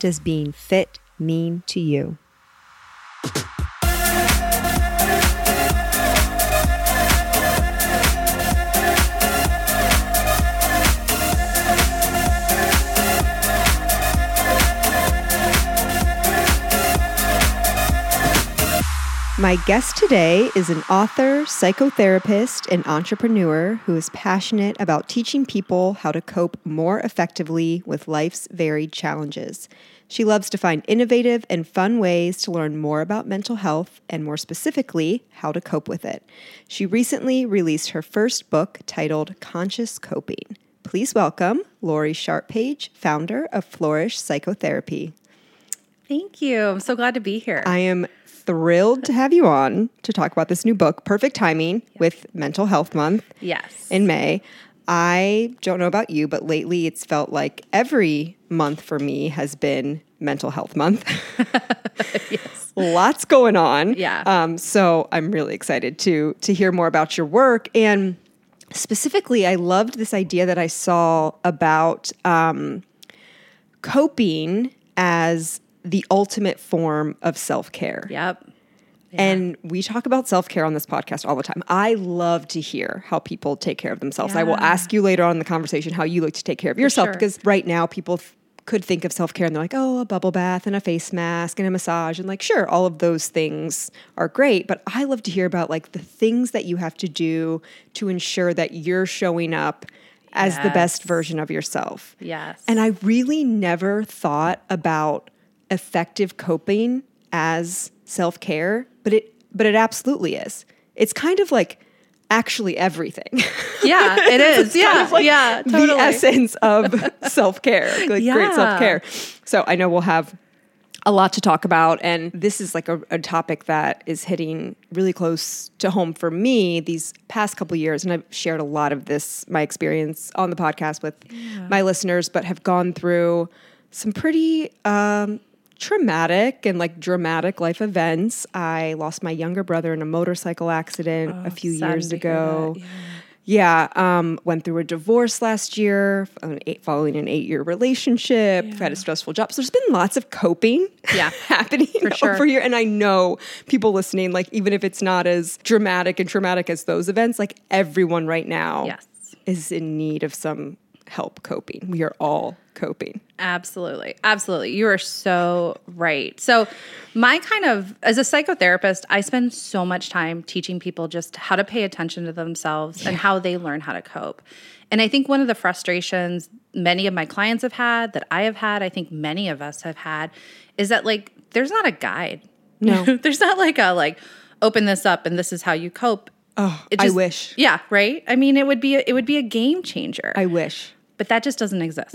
does being fit mean to you? My guest today is an author, psychotherapist, and entrepreneur who is passionate about teaching people how to cope more effectively with life's varied challenges. She loves to find innovative and fun ways to learn more about mental health and, more specifically, how to cope with it. She recently released her first book titled Conscious Coping. Please welcome Lori Sharppage, founder of Flourish Psychotherapy. Thank you. I'm so glad to be here. I am thrilled to have you on to talk about this new book, Perfect Timing, with Mental Health Month yes. in May. I don't know about you, but lately it's felt like every month for me has been Mental Health Month. yes. Lots going on. Yeah. Um, so I'm really excited to to hear more about your work and specifically, I loved this idea that I saw about um, coping as the ultimate form of self care. Yep. And we talk about self care on this podcast all the time. I love to hear how people take care of themselves. I will ask you later on in the conversation how you like to take care of yourself sure. because right now people th- could think of self care and they're like, oh, a bubble bath and a face mask and a massage. And like, sure, all of those things are great. But I love to hear about like the things that you have to do to ensure that you're showing up as the best version of yourself. Yes. And I really never thought about effective coping as self-care, but it but it absolutely is. It's kind of like actually everything. yeah, it is. It's kind yeah. of like yeah. the essence of self-care, like great self-care. So I know we'll have a lot to talk about and this is like a, a topic that is hitting really close to home for me these past couple years and i've shared a lot of this my experience on the podcast with my listeners but have gone through some pretty um, traumatic and like dramatic life events i lost my younger brother in a motorcycle accident a few Oh, years ago yeah, um, went through a divorce last year, an eight, following an eight-year relationship. Had a stressful job, so there's been lots of coping, Yeah, happening sure. over here. And I know people listening, like even if it's not as dramatic and traumatic as those events, like everyone right now Yes. is in need of some help coping. We are all coping. Absolutely. Absolutely. You are so right. So, my kind of, as a psychotherapist, I spend so much time teaching people just how to pay attention to themselves and how they learn how to cope. And I think one of the frustrations many of my clients have had, that I have had, I think many of us have had, is that like there's not a guide. No. there's not like a like open this up and this is how you cope. Oh, It I wish. Yeah, right? I mean, it would be a, it would be a game changer I wish. But that just doesn't exist.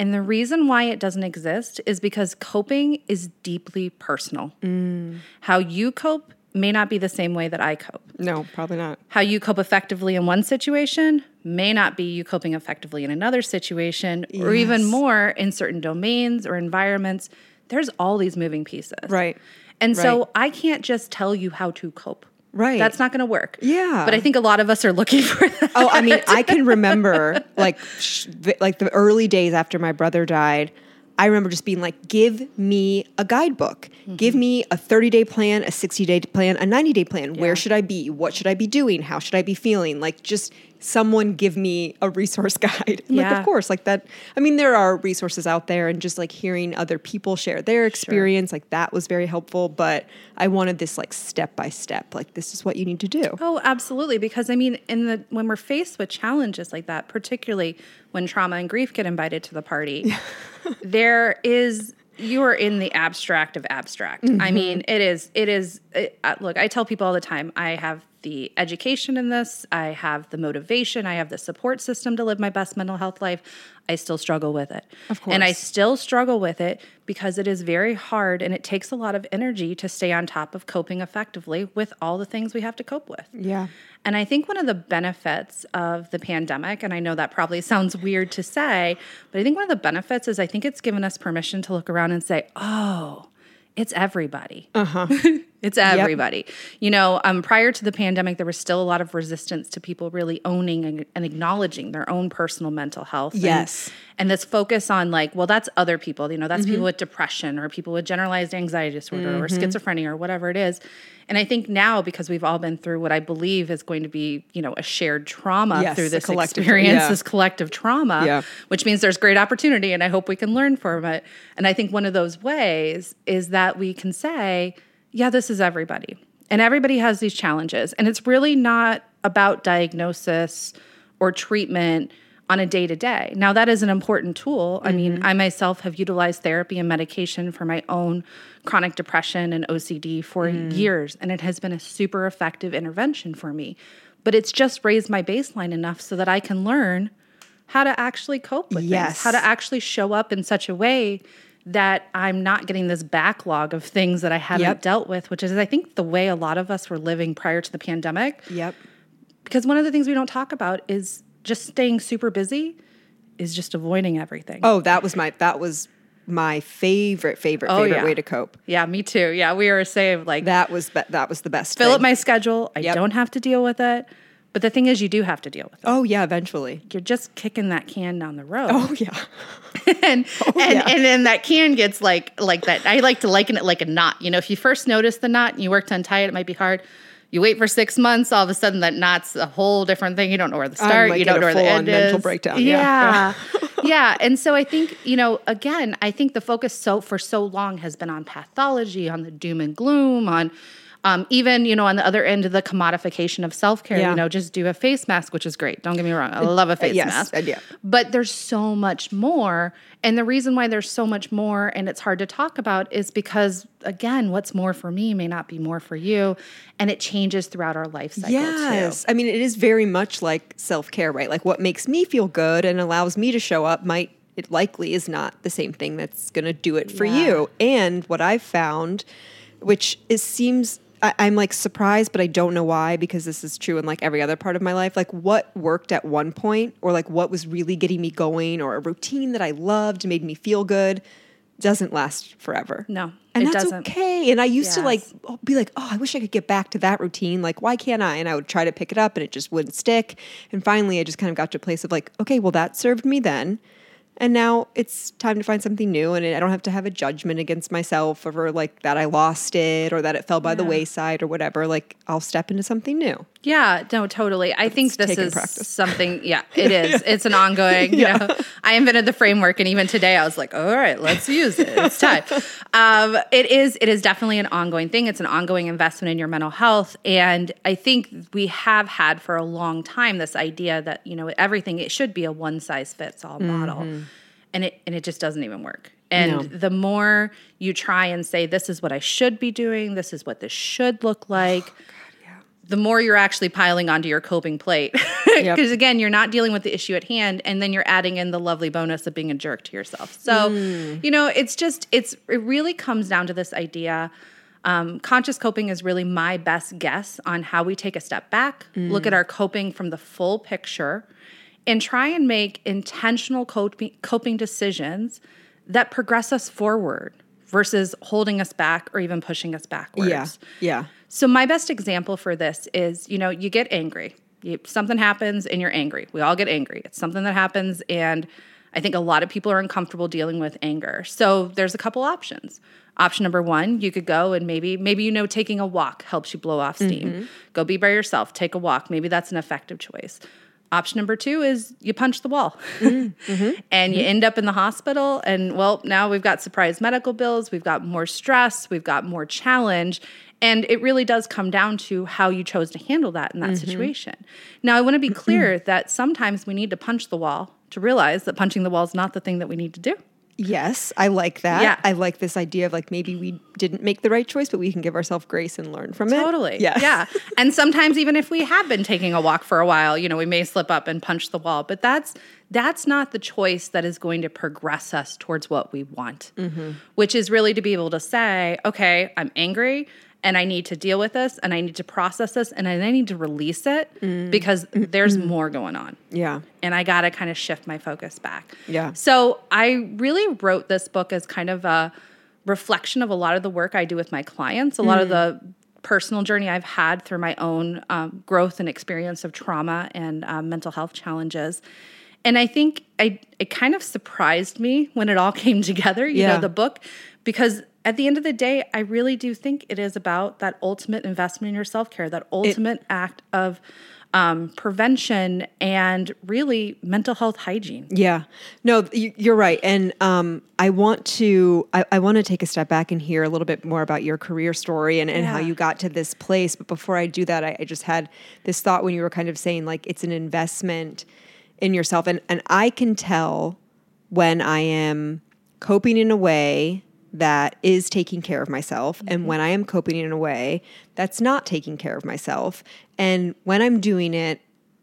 And the reason why it doesn't exist is because coping is deeply personal. Mm. How you cope may not be the same way that I cope. No, probably not. How you cope effectively in one situation may not be you coping effectively in another situation, or even more in certain domains or environments. There's all these moving pieces. Right. And so I can't just tell you how to cope. Right. That's not going to work. Yeah. But I think a lot of us are looking for that. Oh, I mean, I can remember like sh- like the early days after my brother died. I remember just being like, "Give me a guidebook. Mm-hmm. Give me a 30-day plan, a 60-day plan, a 90-day plan. Where should I be? What should I be doing? How should I be feeling? Like just someone give me a resource guide." I'm like, "Of course." Like that. I mean, there are resources out there and just like hearing other people share their experience, like that was very helpful, but I wanted this like step by step. Like this is what you need to do. Oh, absolutely. Because I mean, in the when we're faced with challenges like that, particularly when trauma and grief get invited to the party, there is you are in the abstract of abstract. I mean, it is it is it, uh, look, I tell people all the time, I have the education in this, I have the motivation, I have the support system to live my best mental health life. I still struggle with it. Of And I still struggle with it because it is very hard and it takes a lot of energy to stay on top of coping effectively with all the things we have to cope with. Yeah. And I think one of the benefits of the pandemic, and I know that probably sounds weird to say, but I think one of the benefits is I think it's given us permission to look around and say, oh, it's everybody. Uh-huh. it's everybody. You know, um, prior to the pandemic, there was still a lot of resistance to people really owning and, and acknowledging their own personal mental health. Yes. and this focus on like well that's other people you know that's people with depression or people with generalized anxiety disorder or schizophrenia or whatever it is and i think now because we've all been through what i believe is going to be you know a shared trauma Yes, through this collective- experience yeah. this collective trauma Yeah. which means there's great opportunity and i hope we can learn from it and i think one of those ways is that we can say yeah this is everybody and everybody has these challenges and it's really not about diagnosis or treatment on a day to day. Now, that is an important tool. I mean, mm-hmm. I myself have utilized therapy and medication for my own chronic depression and OCD for mm. years, and it has been a super effective intervention for me. But it's just raised my baseline enough so that I can learn how to actually cope with Yes. things, how to actually show up in such a way that I'm not getting this backlog of things that I haven't Yep. dealt with, which is, I think, the way a lot of us were living prior to the pandemic Yep. because one of the things we don't talk about is just staying super busy is just avoiding everything. Oh, that was my that was my favorite favorite Oh, favorite yeah. way to cope. Yeah, me too. Yeah, we were saved. like That was be- that was the best. fill thing. up my schedule. I Yep. don't have to deal with it. But the thing is, you do have to deal with it. Oh yeah, eventually. You're just kicking that can down the road. Oh yeah. and oh, and, Oh, yeah. and then that can gets like like that. I like to liken it like a knot. You know, if you first notice the knot and you work to untie it, it might be hard. You wait for six months, all of a sudden that knot's a whole different thing. You don't know where the start. like you don't know where the end mental is. breakdown. Yeah. Yeah, yeah. And so I think you know, again, I think the focus so for so long has been on pathology, on the doom and gloom, on um, even you know on the other end of the commodification of self care. Yeah. You know, just do a face mask, which is great. Don't get me wrong, I love a face yes, mask. uh, yeah. But there's so much more. And the reason why there's so much more and it's hard to talk about is because, again, what's more for me may not be more for you. And it changes throughout our life cycle, Yes. too. I mean, it is very much like self care, right? Like what makes me feel good and allows me to show up might, it likely is not the same thing that's going to do it for Yeah. you. And what I've found, which is seems, I, I'm like surprised, but I don't know why because this is true in like every other part of my life. Like what worked at one point or like what was really getting me going or a routine that I loved made me feel good doesn't last forever. No, And that's doesn't. okay. And I used to like oh, be like, oh, I wish I could get back to that routine. Like, why can't I? And I would try to pick it up and it just wouldn't stick. And finally, I just kind of got to a place of like, okay, well, that served me then. And now it's time to find something new. And I don't have to have a judgment against myself over like that I lost it or that it fell by the wayside or whatever. Like, I'll step into something new. Yeah, no, totally. I think this is practice. something. Yeah, it is. It's an ongoing. You know, I invented the framework, and even today, I was like, "All right, let's use it. It's time." um, it is. It is definitely an ongoing thing. It's an ongoing investment in your mental health, and I think we have had for a long time this idea that you know everything it should be a one size fits all model, and it and it just doesn't even work. And No. the more you try and say, "This is what I should be doing. This is what this should look like." The more you're actually piling onto your coping plate. Because Yep. again, you're not dealing with the issue at hand, and then you're adding in the lovely bonus of being a jerk to yourself. So, you know, it's just, it's, it really comes down to this idea. Um, conscious coping is really my best guess on how we take a step back, look at our coping from the full picture, and try and make intentional coping, coping decisions that progress us forward versus holding us back or even pushing us backwards. Yeah. Yeah. So my best example for this is, you know, you get angry. You, something happens and you're angry. We all get angry. It's something that happens and I think a lot of people are uncomfortable dealing with anger. So there's a couple options. Option number 1, you could go and maybe maybe you know taking a walk helps you blow off steam. Mm-hmm. Go be by yourself, take a walk. Maybe that's an effective choice. Option number 2 is you punch the wall. Mm-hmm. Mm-hmm. and you mm-hmm. end up in the hospital. And well now we've got surprise medical bills. We've got more stress. We've got more challenge. And it really does come down to how you chose to handle that in that situation. Now i want to be clear that sometimes we need to punch the wall to realize that punching the wall is not the thing that we need to do Yes, I like that. Yeah. I like this idea of like maybe we didn't make the right choice, but we can give ourselves grace and learn from it. Totally. Yeah. Yeah. And sometimes even if we have been taking a walk for a while, you know, we may slip up and punch the wall, but that's that's not the choice that is going to progress us towards what we want. Mm-hmm. Which is really to be able to say, okay, I'm angry and I need to deal with this and I need to process this and I need to release it because there's more going on Yeah. and I got to kind of shift my focus back. Yeah. So I really wrote this book as kind of a reflection of a lot of the work I do with my clients, a lot of the personal journey I've had through my own um, growth and experience of trauma and um, mental health challenges. And I think I it kind of surprised me when it all came together, you Yeah. know, the book, because at the end of the day, I really do think it is about that ultimate investment in your self care, that ultimate act of um, prevention and really mental health hygiene. Yeah, no, you- you're right, and um, I want to I, I want to take a step back and hear a little bit more about your career story and, and how you got to this place. But before I do that, I, I just had this thought when you were kind of saying like it's an investment in yourself, and and I can tell when I am coping in a way that is taking care of myself and mm-hmm. when I am coping in a way that's not taking care of myself and when I'm doing it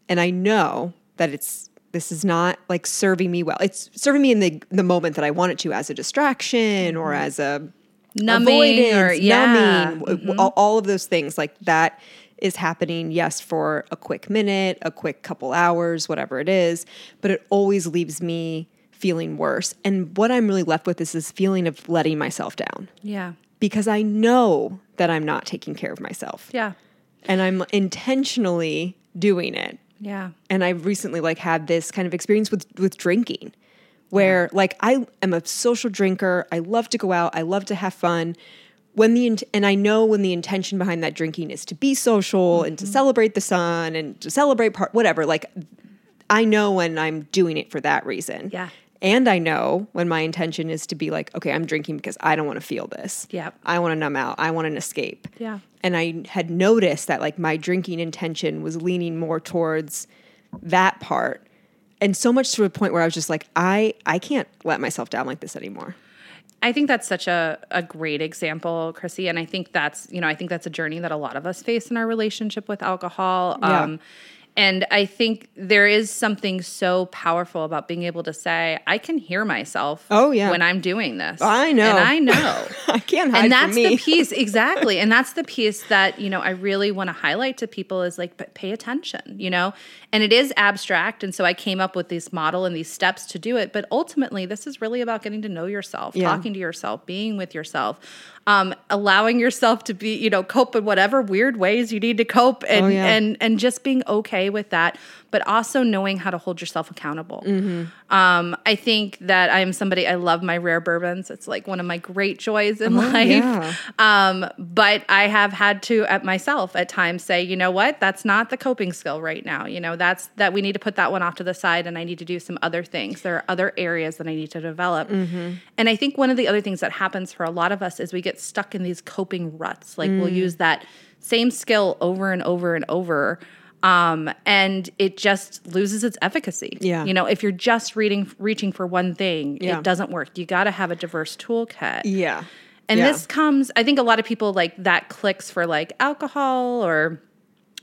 and I know that it's this is not like serving me well. It's serving me in the the moment that I want it to as a distraction or mm-hmm. as a Numbing or- yeah. numbing, w- mm-hmm. all, all of those things like that is happening yes for a quick minute, a quick couple hours, whatever it is, but it always leaves me feeling worse. And what I'm really left with is this feeling of letting myself down Yeah. because I know that I'm not taking care of myself Yeah. and I'm intentionally doing it Yeah. and I've recently like had this kind of experience with with drinking where like I am a social drinker. I love to go out. I love to have fun. When the int- and I know when the intention behind that drinking is to be social and to mm-hmm. celebrate the sun and to celebrate part whatever like I know when I'm doing it for that reason. Yeah. And I know when my intention is to be like, okay, I'm drinking because I don't want to feel this. Yep. I want to numb out. I want an escape. Yeah. And I had noticed that like my drinking intention was leaning more towards that part. And so much to a point where I was just like, I I can't let myself down like this anymore. I think that's such a, a great example, Chrissy. And I think that's, you know, I think that's a journey that a lot of us face in our relationship with alcohol. Yeah. Um, and I think there is something so powerful about being able to say, I can hear myself Oh, yeah. when I'm doing this. I know. And I know. I can't hide and that's the piece exactly and that's the piece that you know i really want to highlight to people is like but pay attention you know and it is abstract and so i came up with this model and these steps to do it but ultimately this is really about getting to know yourself Yeah. talking to yourself being with yourself um, allowing yourself to be you know cope in whatever weird ways you need to cope and Oh, yeah. and and just being okay with that but also knowing how to hold yourself accountable Mm-hmm. um, i think that i'm somebody i love my rare bourbons it's like one of my great joys in life Oh, yeah. um, but I have had to at myself at times say, you know what, that's not the coping skill right now. You know, that's that we need to put that one off to the side and I need to do some other things. There are other areas that I need to develop. Mm-hmm. And I think one of the other things that happens for a lot of us is we get stuck in these coping ruts. Like Mm. we'll use that same skill over and over and over. Um, and it just loses its efficacy. Yeah. You know, if you're just reading reaching for one thing, Yeah. it doesn't work. You gotta have a diverse toolkit. Yeah. And Yeah. this comes, I think a lot of people like that clicks for like alcohol or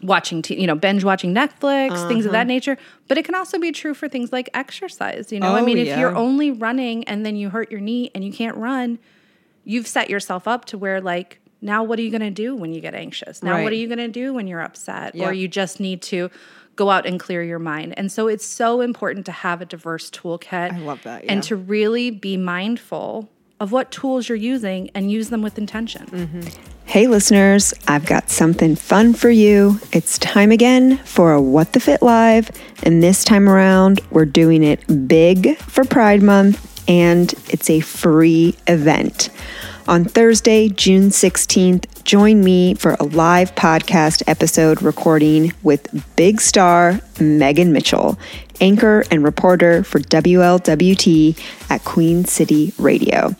watching, t- you know, binge watching Netflix, things of that nature. But it can also be true for things like exercise. You know, I Uh-huh. Oh, mean, if yeah. you're only running and then you hurt your knee and you can't run, you've set yourself up to where like, now what are you going to do when you get anxious? Now Right. what are you going to do when you're upset? Yeah. Or you just need to go out and clear your mind. And so it's so important to have a diverse toolkit. I love that, And to really be mindful of what tools you're using and use them with intention. Mm-hmm. Hey, listeners, I've got something fun for you. It's time again for a What the Fit Live. And this time around, we're doing it big for Pride Month, and it's a free event. On Thursday, June 16th, join me for a live podcast episode recording with big star Megan Mitchell, anchor and reporter for WLWT at Queen City Radio.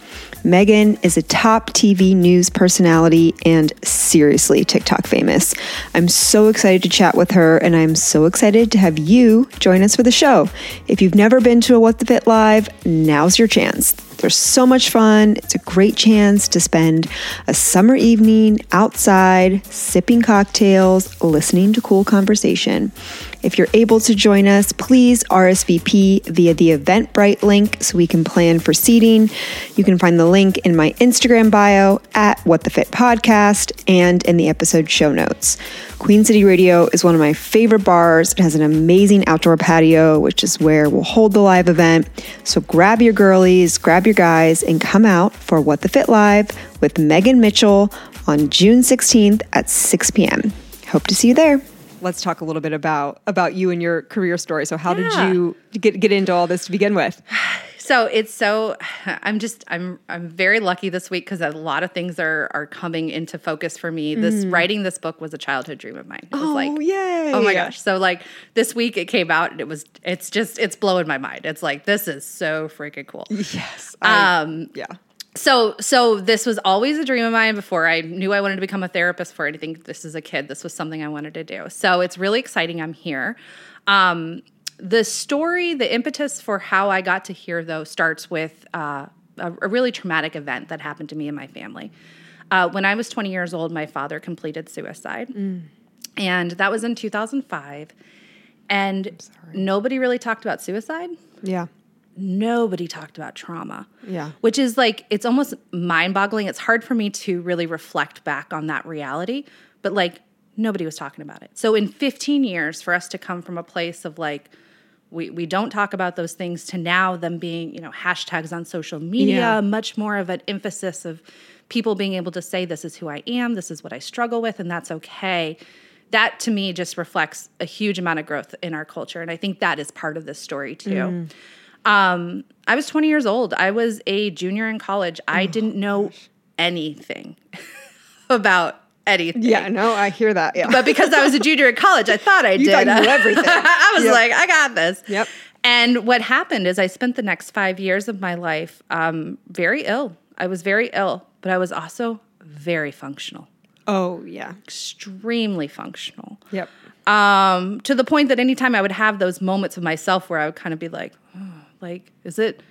Megan is a top TV news personality and seriously TikTok famous. I'm so excited to chat with her, and I'm so excited to have you join us for the show. If you've never been to a What the Fit Live, now's your chance. They're so much fun. It's a great chance to spend a summer evening outside, sipping cocktails, listening to cool conversation. If you're able to join us, please RSVP via the Eventbrite link so we can plan for seating. You can find the link in my Instagram bio at What the Fit Podcast and in the episode show notes. Queen City Radio is one of my favorite bars. It has an amazing outdoor patio, which is where we'll hold the live event. So grab your girlies, grab your guys, and come out for What the Fit Live with Megan Mitchell on June 16th at 6 p.m. Hope to see you there. Let's talk a little bit about about you and your career story. So how Yeah. did you get get into all this to begin with? So it's so I'm just I'm I'm very lucky this week because a lot of things are are coming into focus for me. This writing this book was a childhood dream of mine. It was Mm. Oh, like yay. Oh my gosh. So like this week it came out and it was it's just it's blowing my mind. It's like this is so freaking cool. Yes. I, Um yeah. So so this was always a dream of mine before I knew I wanted to become a therapist for anything. This is a kid. This was something I wanted to do. So it's really exciting. I'm here. Um, the story, the impetus for how I got to here, though, starts with uh, a, a really traumatic event that happened to me and my family. Uh, when I was 20 years old, my father completed suicide, and that was in 2005. And nobody really talked about suicide Yeah. Nobody talked about trauma. Yeah. Which is like, it's almost mind boggling. It's hard for me to really reflect back on that reality, but like, nobody was talking about it. So, in 15 years, for us to come from a place of like, we, we don't talk about those things to now them being, you know, hashtags on social media, Yeah. much more of an emphasis of people being able to say, this is who I am, this is what I struggle with, and that's okay. That to me just reflects a huge amount of growth in our culture. And I think that is part of this story too. Mm. Um, I was 20 years old. I was a junior in college. I Oh, didn't know anything about anything. Yeah. No, I hear that. Yeah. But because I was a junior in college, I thought I You did. thought you knew everything. I was Yep. like, I got this. Yep. And what happened is I spent the next five years of my life um, very ill. I was very ill, but I was also very functional, oh yeah. extremely functional Yep. um, to the point that anytime I would have those moments of myself where I would kind of be like, oh, like, is it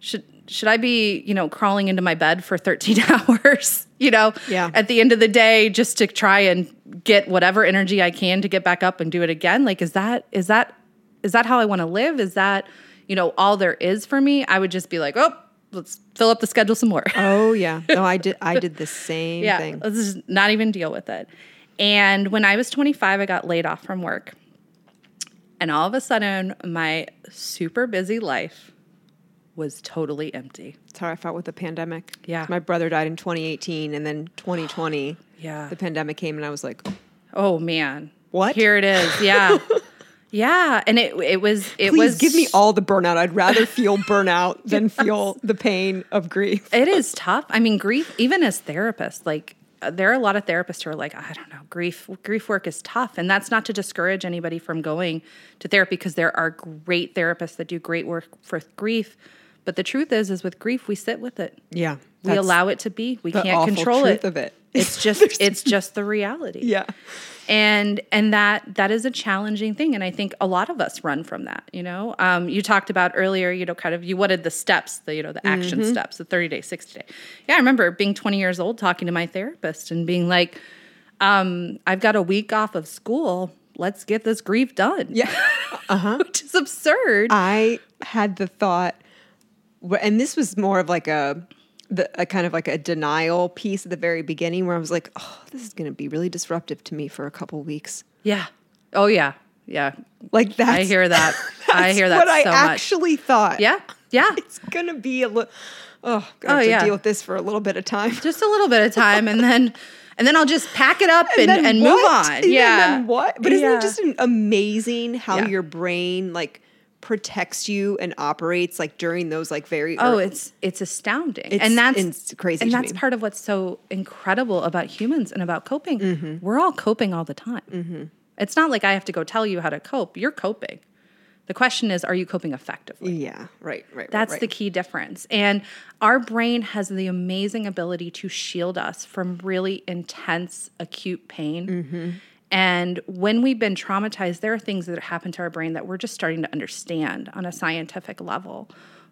should should I be you know crawling into my bed for 13 hours? You know, Yeah. At the end of the day, just to try and get whatever energy I can to get back up and do it again. Like, is that is that is that how I want to live? Is that you know all there is for me? I would just be like, oh, let's fill up the schedule some more. Oh yeah. No, I did. I did the same yeah, thing. let's just not even deal with it. And when I was 25, I got laid off from work. And all of a sudden, my super busy life was totally empty. That's how I felt with the pandemic. Yeah. My brother died in 2018, and then 2020, Yeah. the pandemic came, and I was like, Oh man. What? Here it is. Yeah. yeah. And it it was it please was give me all the burnout. I'd rather feel burnout than feel the pain of grief. It is tough. I mean, grief, even as therapists, like there are a lot of therapists who are like, I don't know, grief, grief work is tough, and that's not to discourage anybody from going to therapy because there are great therapists that do great work for grief. But the truth is, is with grief, we sit with it. Yeah. We allow it to be. We the can't awful control truth it. of it. It's just, it's just the reality Yeah. and and that that is a challenging thing and i think a lot of us run from that you know um, you talked about earlier you know kind of you wanted the steps the you know the action Mm-hmm. steps the 30 day 60 day yeah i remember being 20 years old talking to my therapist and being like um, i've got a week off of school let's get this grief done Yeah. Uh-huh. which is absurd I had the thought, and this was more of like a, the, a kind of like a denial piece at the very beginning where I was like, oh, this is going to be really disruptive to me for a couple weeks. yeah oh yeah yeah Like that. i hear that i hear that what I so much actually thought. yeah yeah It's going to be a little, oh, Oh, have to yeah. deal with this for a little bit of time. just a little bit of time and then and then I'll just pack it up and, then and, move on. And yeah. then what? But isn't Yeah. it just amazing how Yeah. your brain like protects you and operates like during those like very Oh, early- it's it's astounding, It's- and that's it's crazy And that's me. part of what's so incredible about humans and about coping. Mm-hmm. We're all coping all the time. It's not like I have to go tell you how to cope. You're coping. The question is, are you coping effectively? yeah, right, right. That's right, the key difference. And our brain has the amazing ability to shield us from really intense, acute pain. Mm-hmm. And when we've been traumatized, there are things that happen to our brain that we're just starting to understand on a scientific level.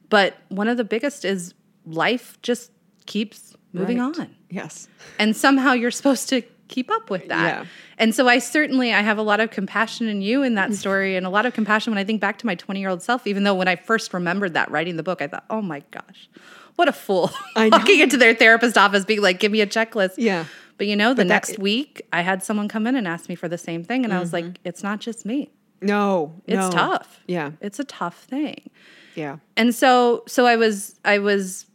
But one of the biggest is life just keeps moving Right. on Yes. and somehow you're supposed to keep up with that. Yeah. And so I certainly I have a lot of compassion in you in that story and a lot of compassion when I think back to my 20-year-old self even though when I first remembered that writing the book I thought, "Oh my gosh. What a fool." I. Walking into their therapist office being like, "Give me a checklist." Yeah. But you know, the that- next week I had someone come in and ask me for the same thing and I was like, mm-hmm. "It's not just me. No. It's no. tough. Yeah. It's a tough thing." Yeah. and so so i was i was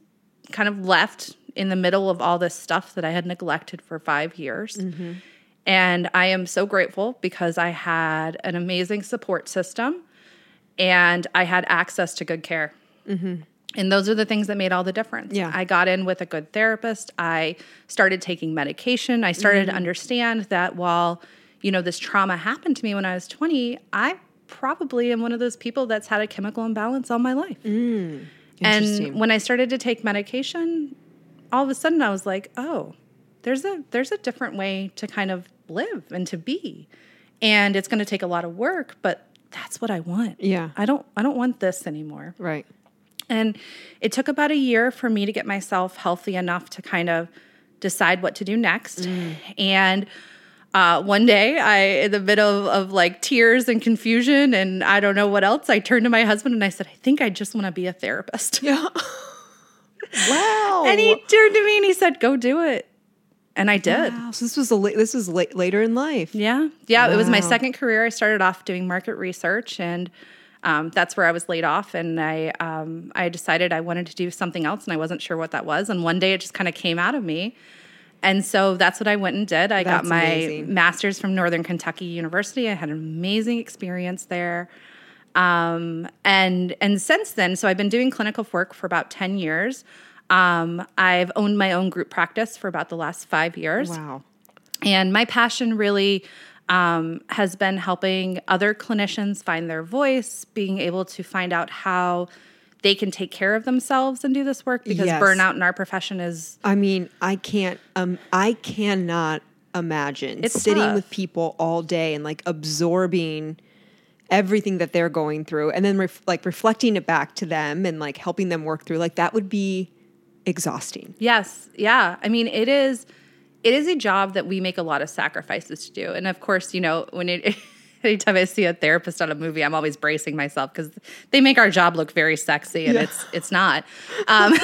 kind of left in the middle of all this stuff that i had neglected for five years mm-hmm. and i am so grateful because i had an amazing support system and i had access to good care mm-hmm. And those are the things that made all the difference Yeah. i got in with a good therapist i started taking medication i started to mm-hmm. understand that while you know this trauma happened to me when i was 20 i probably am one of those people that's had a chemical imbalance all my life mm. Interesting. and when I started to take medication, all of a sudden I was like, oh, there's a there's a different way to kind of live and to be. And it's going to take a lot of work, but that's what I want. Yeah. I don't I don't want this anymore. right. And it took about a year for me to get myself healthy enough to kind of decide what to do next. And uh, one day, I, in the middle of, of like tears and confusion, and I don't know what else, I turned to my husband and I said, I think I just want to be a therapist. Yeah. wow. And he turned to me and he said, Go do it. And I did. Wow. So this was a this was late, later in life. Yeah. Yeah. It was my second career. I started off doing market research and um, that's where I was laid off. And I, um, I decided I wanted to do something else and I wasn't sure what that was. And one day it just kind of came out of me. And so that's what I went and did. I got my amazing. master's from Northern Kentucky University. I had an amazing experience there. Um, and and since then, so I've been doing clinical work for about 10 years. Um, I've owned my own group practice for about the last five years. Wow. And my passion really um, has been helping other clinicians find their voice, being able to find out how they can take care of themselves and do this work because Yes. burnout in our profession is I mean, I can't um I cannot imagine It's sitting tough. with people all day and like absorbing everything that they're going through and then ref- like reflecting it back to them and like helping them work through like that would be exhausting. Yes, yeah. I mean, it is it is a job that we make a lot of sacrifices to do. And of course, you know, when it anytime I see a therapist on a movie, I'm always bracing myself because they make our job look very sexy and Yeah. it's it's not. Um,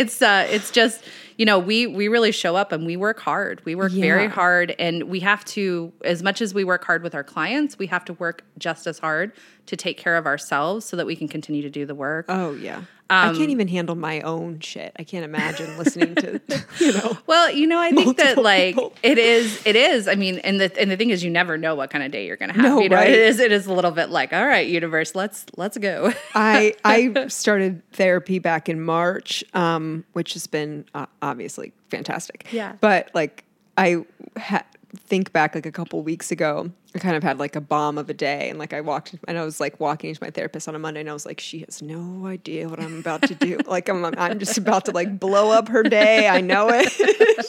it's uh it's just you know, we we really show up and we work hard. We work very hard and we have to as much as we work hard with our clients, we have to work just as hard to take care of ourselves so that we can continue to do the work. Oh yeah. I Um, can't even handle my own shit. I can't imagine listening to you know. Well, you know, I think that like people. it is, it is. I mean, and the and the thing is, you never know what kind of day you're going to have. No, you know, right. it is. It is a little bit like, all right, universe, let's let's go. I I started therapy back in March, um, which has been uh, obviously fantastic. Yeah. But like I ha- think back like a couple weeks ago, I kind of had like a bomb of a day, and like I walked and I was like walking to my therapist on a Monday, and I was like, she has no idea what I'm about to do. like I'm I'm just about to like blow up her day. I know it.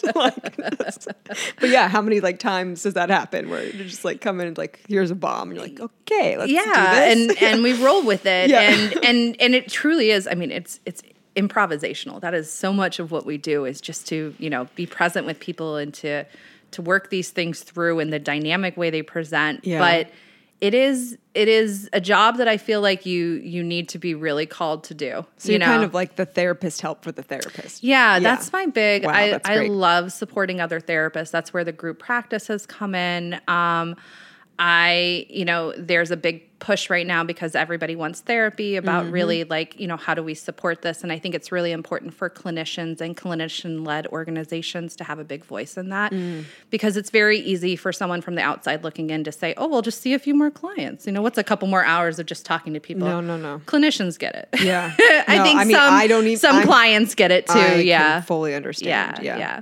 like, but yeah, how many like times does that happen where you just like come in and like here's a bomb, and you're like, okay, let's do yeah, this. and and we roll with it, Yeah. and and and it truly is. I mean, it's it's improvisational. That is so much of what we do is just to you know be present with people and to to work these things through in the dynamic way they present. Yeah. But it is it is a job that I feel like you you need to be really called to do. So you know? kind of like the therapist help for the therapist. Yeah, that's my big. Wow, I, I love supporting other therapists. That's where the group practice has come in. Um, I, you know, there's a big push right now because everybody wants therapy about Mm-hmm. really like, you know, how do we support this? And I think it's really important for clinicians and clinician led organizations to have a big voice in that Mm. because it's very easy for someone from the outside looking in to say, oh, we'll just see a few more clients. You know, what's a couple more hours of just talking to people? No, no, no. Clinicians get it. Yeah. I No, think I mean, some, I don't even- some I'm- clients get it too. I yeah. fully understand. Yeah, yeah.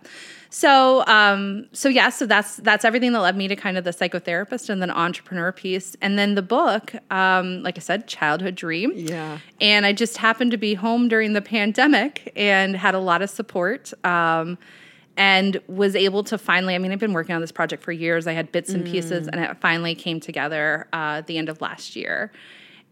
So, um, so yeah, so that's that's everything that led me to kind of the psychotherapist and then entrepreneur piece, and then the book. Um, like I said, childhood dream. Yeah. And I just happened to be home during the pandemic and had a lot of support. Um, and was able to finally, I mean, I've been working on this project for years. I had bits and pieces, and it finally came together uh, at the end of last year.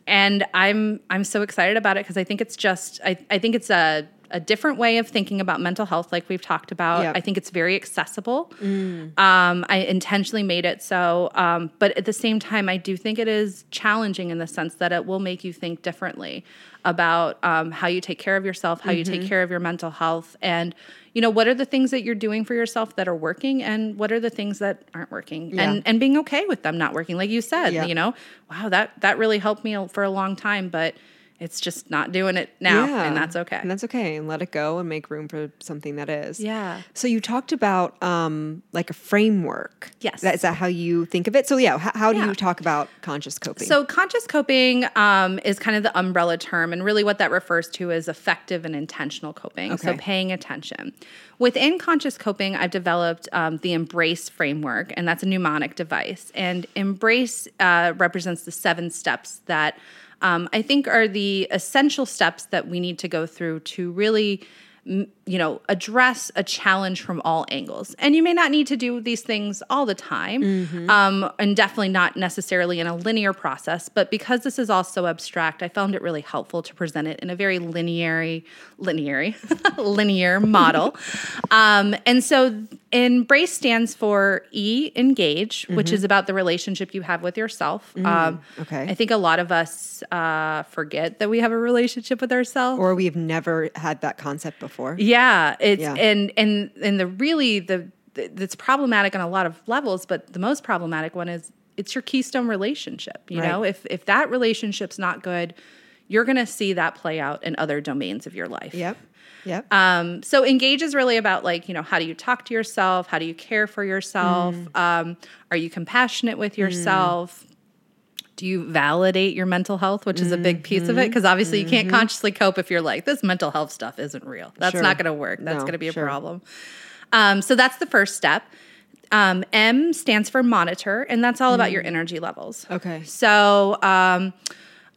And I'm I'm so excited about it because I think it's just I, I think it's a a different way of thinking about mental health, like we've talked about. Yep. I think it's very accessible. Um, I intentionally made it so, um, but at the same time, I do think it is challenging in the sense that it will make you think differently about um, how you take care of yourself, how you Mm-hmm. take care of your mental health, and you know what are the things that you're doing for yourself that are working, and what are the things that aren't working, Yeah. and and being okay with them not working. Like you said, you know, wow, that that really helped me for a long time, but it's just not doing it now, and that's okay. And that's okay. And let it go and make room for something that is. Yeah. So you talked about um, like a framework. Yes. That, is that how you think of it? So yeah, how, how do Yeah. you talk about conscious coping? So, conscious coping um, is kind of the umbrella term, and really what that refers to is effective and intentional coping. So, paying attention. Within conscious coping, I've developed um, the Embrace framework, and that's a mnemonic device. And Embrace uh, represents the seven steps that um, I think are the essential steps that we need to go through to really you know address a challenge from all angles. And you may not need to do these things all the time um, and definitely not necessarily in a linear process but because this is all so abstract i found it really helpful to present it in a very linear linear linear model. Um, and so embrace stands for e engage which is about the relationship you have with yourself. Um, okay. i think a lot of us uh, forget that we have a relationship with ourselves. Or we've never had that concept before. Yeah, it's Yeah. and and and the really the that's problematic on a lot of levels, but the most problematic one is it's your keystone relationship. You Right. know, if if that relationship's not good, you're going to see that play out in other domains of your life. Yep. Yep. Um, so engage is really about like, you know, how do you talk to yourself? How do you care for yourself? Mm. Um, are you compassionate with yourself? Do you validate your mental health, which is a big piece Mm-hmm. of it? Because obviously you can't consciously cope if you're like, this mental health stuff isn't real. That's Sure. not going to work. That's No, going to be a sure. problem. Um, so that's the first step. Um, M stands for monitor, and that's all about your energy levels. Mm. Okay. So um,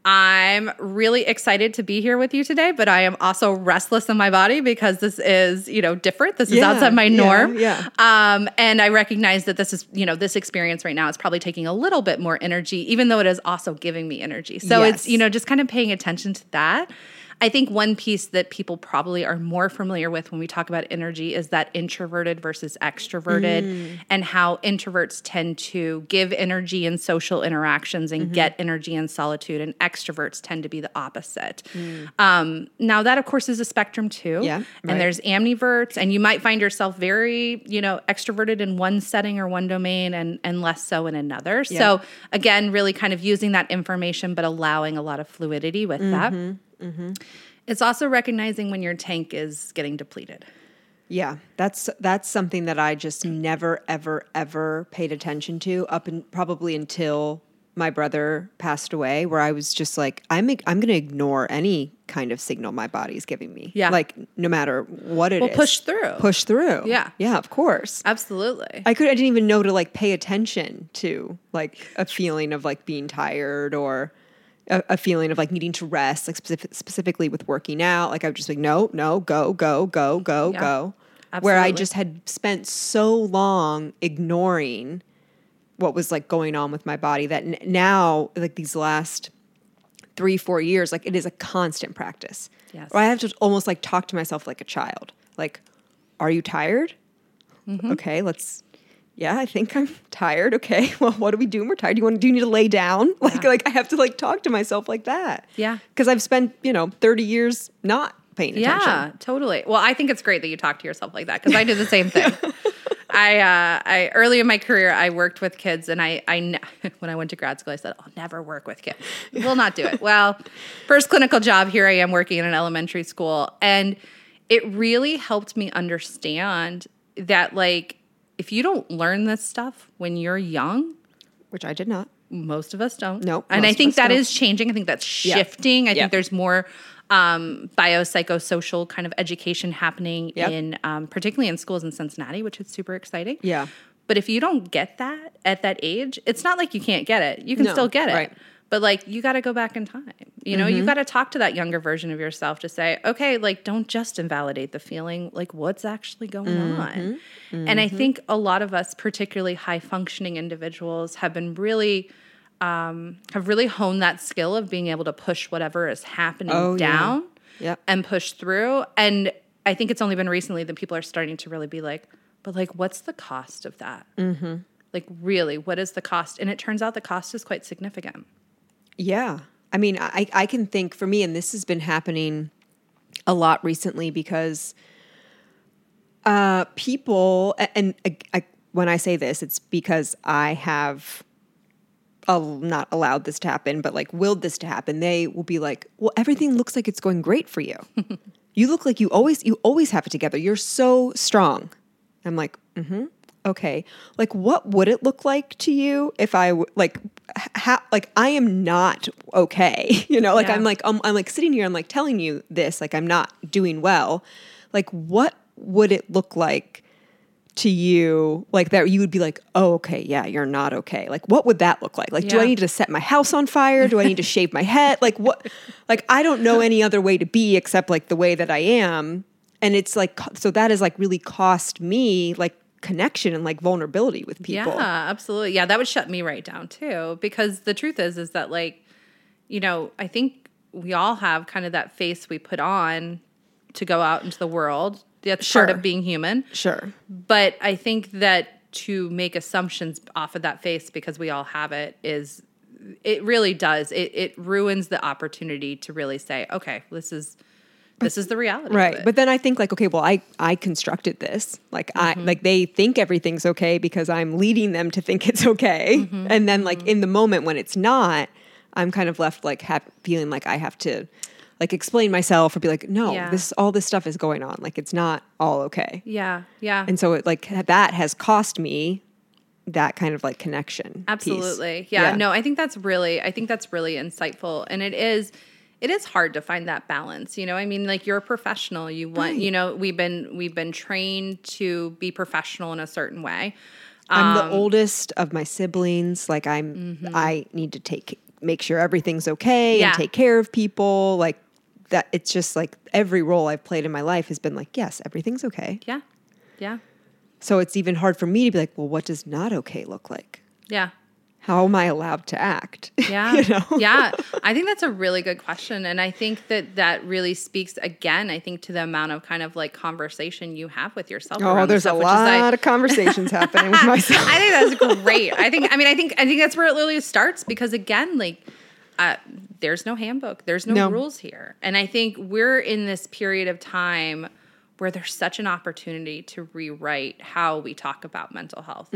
I'm really excited to be here with you today, but I am also restless in my body because this is, you know, different. This is Yeah, outside my yeah, norm. yeah. Um, and I recognize that this is, you know, this experience right now is probably taking a little bit more energy, even though it is also giving me energy. So Yes. it's, you know, just kind of paying attention to that. I think one piece that people probably are more familiar with when we talk about energy is that introverted versus extroverted Mm. and how introverts tend to give energy in social interactions Mm-hmm. and get energy in solitude, and extroverts tend to be the opposite. Mm. Um, now, that of course is a spectrum too. Yeah, And there's ambiverts, and you might find yourself very, you know, extroverted in one setting or one domain and, and less so in another. So, again, really kind of using that information, but allowing a lot of fluidity with that. Mm-hmm. It's also recognizing when your tank is getting depleted. Yeah, that's that's something that I just never ever ever paid attention to up and probably until my brother passed away where I was just like I'm I'm going to ignore any kind of signal my body's giving me. Yeah. Like no matter what it is, Well, push through. Push through. Yeah. Yeah, of course. Absolutely. I could I didn't even know to like pay attention to like a feeling of like being tired or a, a feeling of like needing to rest, like specific, specifically with working out. Like I was just like, no, no, go, go, go, go, Yeah. go. Where I just had spent so long ignoring what was like going on with my body that n- now, like these last three, four years, like it is a constant practice. Yes. Or I have to almost like talk to myself like a child. Like, are you tired? Mm-hmm. Okay, let's. Yeah, I think I'm tired. Okay, well, what do we do we're tired? Do you want? Do you need to lay down? Like, Yeah. like I have to like talk to myself like that. Yeah. because I've spent you know 30 years not paying attention. Yeah, totally. Well, I think it's great that you talk to yourself like that because I do the same thing. I, uh, I early in my career, I worked with kids, and I, I, ne- when I went to grad school, I said, "I'll never work with kids. We'll not do it." well, first clinical job, here I am working in an elementary school, and it really helped me understand that, like, if you don't learn this stuff when you're young, which I did not. most of us don't. Nope, And I think that don't. is changing. I think that's Yeah. shifting. I Yeah. think there's more um, biopsychosocial kind of education happening Yep. in, um, particularly in schools in Cincinnati, which is super exciting. Yeah. But if you don't get that at that age, it's not like you can't get it. You can No, still get it. right. But like you got to go back in time. You know, Mm-hmm. you got to talk to that younger version of yourself to say, okay, like don't just invalidate the feeling. Like what's actually going Mm-hmm. on? And I think a lot of us, particularly high functioning individuals, have been really um, have really honed that skill of being able to push whatever is happening Oh, yeah. down Yep. and push through. And I think it's only been recently that people are starting to really be like, but like, what's the cost of that? Mm-hmm. Like, really, what is the cost? And it turns out the cost is quite significant. Yeah. I mean, I, I can think for me, and this has been happening a lot recently because uh, people, and I, I, when I say this, it's because I have uh, not allowed this to happen, but like willed this to happen. They will be like, well, everything looks like it's going great for you. you look like you always, you always have it together. You're so strong. I'm like, mm-hmm. Okay. Like, what would it look like to you if I like, ha- like I am not okay. You know, like Yeah. I'm like I'm, I'm like sitting here. I'm like telling you this. Like I'm not doing well. Like, what would it look like to you? Like that you would be like, oh, okay, yeah, you're not okay. Like, what would that look like? Like, do I need to set my house on fire? Do I need to shave my head? Like, what? Like, I don't know any other way to be except like the way that I am. And it's like, so that has like really cost me like connection and like vulnerability with people. Yeah, absolutely. Yeah, that would shut me right down too. Because the truth is, is that like, you know, I think we all have kind of that face we put on to go out into the world. That's part of being human. Sure. But I think that to make assumptions off of that face because we all have it is it really does. It it ruins the opportunity to really say, okay, this is this is the reality. Right. But then I think like, okay, well, I I constructed this. Like I mm-hmm. like they think everything's okay because I'm leading them to think it's okay. Mm-hmm. And then like mm-hmm. in the moment when it's not, I'm kind of left like ha- feeling like I have to like explain myself or be like, no, Yeah. this all this stuff is going on. Like it's not all okay. yeah, yeah. And so it like that has cost me that kind of like connection. Absolutely. Yeah, No, I think that's really I think that's really insightful and it is it is hard to find that balance, you know? I mean, like you're a professional. You want, you know, we've been we've been trained to be professional in a certain way. I'm Um, the oldest of my siblings. Like I'm, I need to take make sure everything's okay Mm-hmm. Yeah. and take care of people. Like that. It's just like every role I've played in my life has been like, yes, everything's okay. Yeah. Yeah. So it's even hard for me to be like, well, what does not okay look like? Yeah. How am I allowed to act? Yeah. you know? yeah. I think that's a really good question. And I think that that really speaks again, I think, to the amount of kind of like conversation you have with yourself. Oh, there's a stuff, which is lot like, of conversations happening with myself. I think that's great. I think, I mean, I think, I think that's where it literally starts because again, like, uh, there's no handbook, there's no, No. rules here. And I think we're in this period of time where there's such an opportunity to rewrite how we talk about mental health,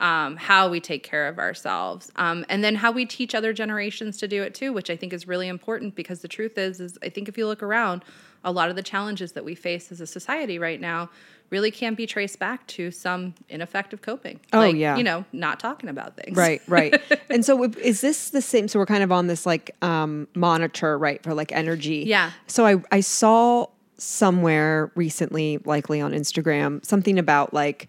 um, how we take care of ourselves, um, and then how we teach other generations to do it too, which I think is really important because the truth is, is I think if you look around, a lot of the challenges that we face as a society right now really can be traced back to some ineffective coping. Oh, like, yeah. you know, not talking about things. Right, right. and so is this the same? So we're kind of on this like um, monitor, right, for like energy. Yeah. So I I saw somewhere recently, likely on Instagram, something about like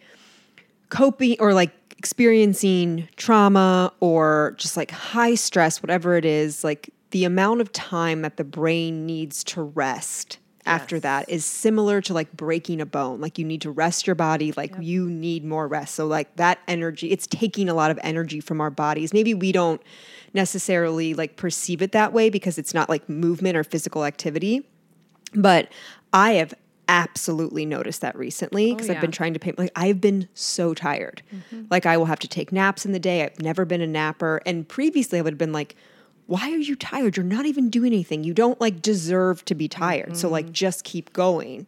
coping or like experiencing trauma or just like high stress, whatever it is, like the amount of time that the brain needs to rest after Yes. that is similar to like breaking a bone. Like you need to rest your body, like you need more rest. So like that energy, it's taking a lot of energy from our bodies. Maybe we don't necessarily like perceive it that way because it's not like movement or physical activity. But I have absolutely noticed that recently oh, because I've been trying to pay like I've been so tired. Mm-hmm. Like I will have to take naps in the day. I've never been a napper. And previously I would have been like, why are you tired? You're not even doing anything. You don't like deserve to be tired. So like mm-hmm. just keep going.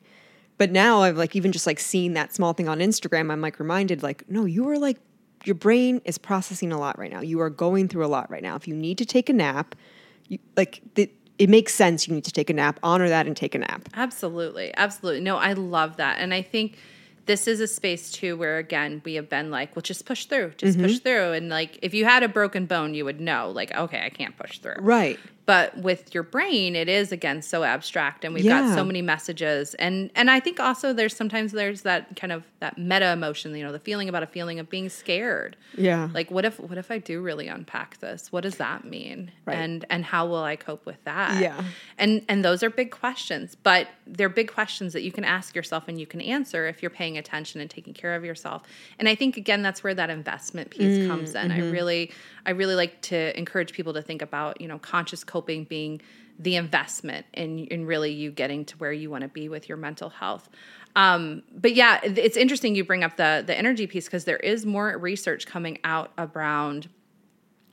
But now I've like even just like seen that small thing on Instagram, I'm like reminded like, no, you are like your brain is processing a lot right now. You are going through a lot right now. If you need to take a nap, you, like the, it makes sense you need to take a nap. Honor that and take a nap. Absolutely. Absolutely. No, I love that. And I think this is a space too where again we have been like, well, just push through, just Mm-hmm. push through. And like if you had a broken bone, you would know, like, okay, I can't push through. Right. But with your brain, it is again so abstract and we've got so many messages. And and I think also there's sometimes there's that kind of that meta emotion, you know, the feeling about a feeling of being scared. Yeah. Like what if what if I do really unpack this? What does that mean? Right. And and how will I cope with that? Yeah. And and those are big questions, but they're big questions that you can ask yourself and you can answer if you're paying attention and taking care of yourself. And I think again that's where that investment piece Mm, comes in. mm-hmm. I really I really like to encourage people to think about, you know, conscious coping being the investment in in really you getting to where you want to be with your mental health. Um, but yeah, it's interesting you bring up the the energy piece because there is more research coming out around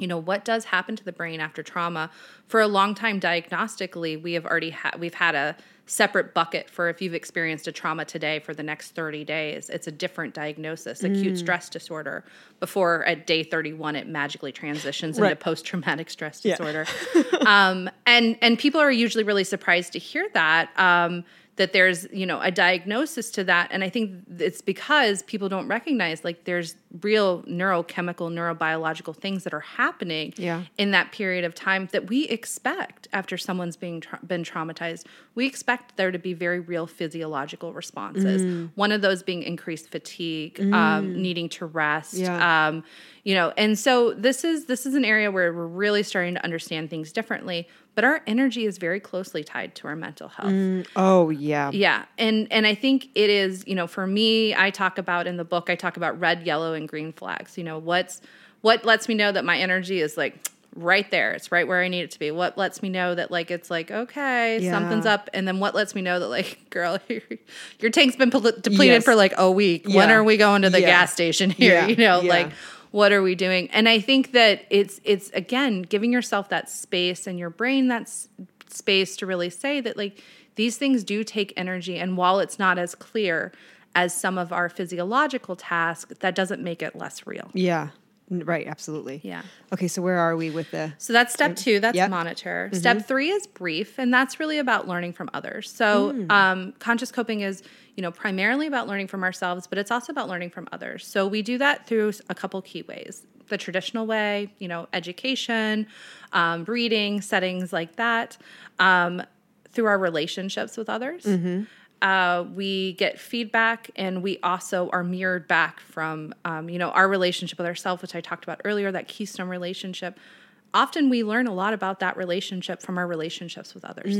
you know what does happen to the brain after trauma for a long time diagnostically we have already had we've had a separate bucket for if you've experienced a trauma today for the next 30 days. It's a different diagnosis acute stress disorder. Before at day 31 it magically transitions Right. into post-traumatic stress Yeah. disorder. Um, and and people are usually really surprised to hear that um, that there's you know a diagnosis to that. And i think it's because people don't recognize like there's real neurochemical neurobiological things that are happening Yeah. in that period of time that we expect after someone's being tra- been traumatized we expect there to be very real physiological responses Mm. one of those being increased fatigue um, needing to rest Yeah. um, you know and so this is this is an area where we're really starting to understand things differently but our energy is very closely tied to our mental health Oh yeah. yeah and and i think it is you know for me i talk about in the book i talk about red yellow and green flags you know what's what lets me know that my energy is like right there it's right where i need it to be what lets me know that like it's like okay Yeah. something's up and then what lets me know that like girl your, tank's been depleted Yes. for like a week when are we going to the Yeah. gas station here Yeah. you know Yeah. like what are we doing and i think that it's it's again giving yourself that space and your brain that s- space to really say that like these things do take energy and while it's not as clear as some of our physiological tasks that doesn't make it less real Yeah. Right. Absolutely. yeah Okay. So where are we with the? so that's step two. That's Yep. monitor. Step three is brief, and that's really about learning from others. So um, conscious coping is, you know, primarily about learning from ourselves, but it's also about learning from others. So we do that through a couple key ways. The traditional way, you know, education, um, reading, settings like that. Um, through our relationships with others. Uh, we get feedback and we also are mirrored back from um, you know our relationship with ourselves which i talked about earlier that keystone relationship. Often we learn a lot about that relationship from our relationships with others.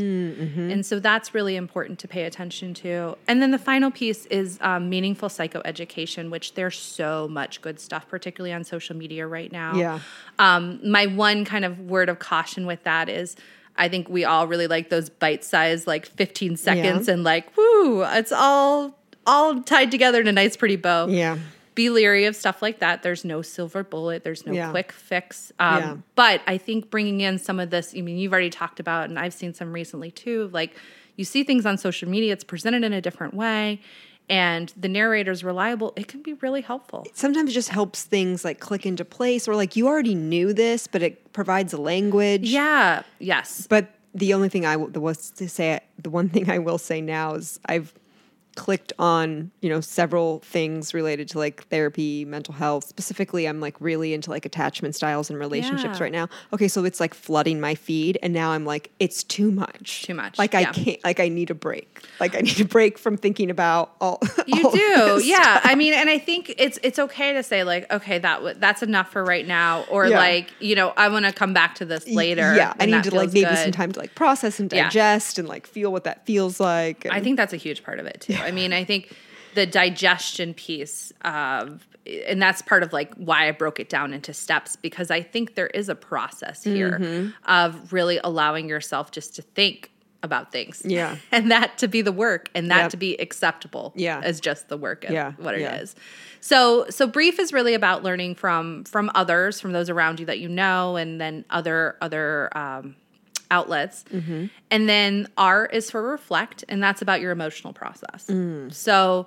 And so that's really important to pay attention to. And then the final piece is um, meaningful psychoeducation which there's so much good stuff particularly on social media right now. Yeah. um, my one kind of word of caution with that is I think we all really like those bite sized like 15 seconds and like, woo, it's all all tied together in a nice pretty bow. Yeah. Be leery of stuff like that. There's no silver bullet. There's no Yeah. quick fix. Um, Yeah. But I think bringing in some of this, I mean, you've already talked about, and I've seen some recently too. Like you see things on social media, it's presented in a different way, and the narrator's reliable. It can be really helpful. Sometimes it just helps things like click into place, or like you already knew this, but it provides a language. Yeah. Yes. But the only thing I w- the was to say, the one thing I will say now is I've clicked on you know several things related to like therapy mental health specifically i'm like really into like attachment styles and relationships Yeah. right now okay so it's like flooding my feed and now i'm like it's too much Too much, like i can't like i need a break like i need a break from thinking about all You all do, yeah. stuff. I mean, and I think it's it's okay to say like, okay, that w- that's enough for right now, or Yeah. like, you know, I want to come back to this later. yeah i need to like maybe good. some time to like process and Yeah. digest and like feel what that feels like I think that's a huge part of it too. I mean, I think the digestion piece of and that's part of like why I broke it down into steps because I think there is a process here Mm-hmm. of really allowing yourself just to think about things. Yeah. And that to be the work and that Yep. to be acceptable Yeah. as just the work of Yeah. what it Yeah. is. So so brief is really about learning from from others, from those around you that you know, and then other other um outlets. Mm-hmm. And then R is for reflect, and that's about your emotional process. Mm. So,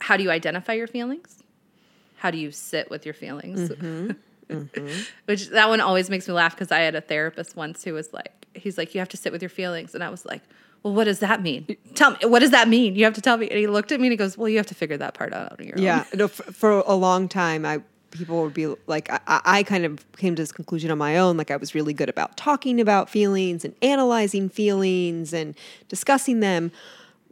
how do you identify your feelings? How do you sit with your feelings? Mm-hmm. Which that one always makes me laugh because I had a therapist once who was like, he's like, you have to sit with your feelings. And I was like, well, what does that mean? Tell me, what does that mean? You have to tell me. And he looked at me and he goes, well, you have to figure that part out on your own. Yeah, no, for, for a long time, I people would be like, I, I kind of came to this conclusion on my own. Like, I was really good about talking about feelings and analyzing feelings and discussing them.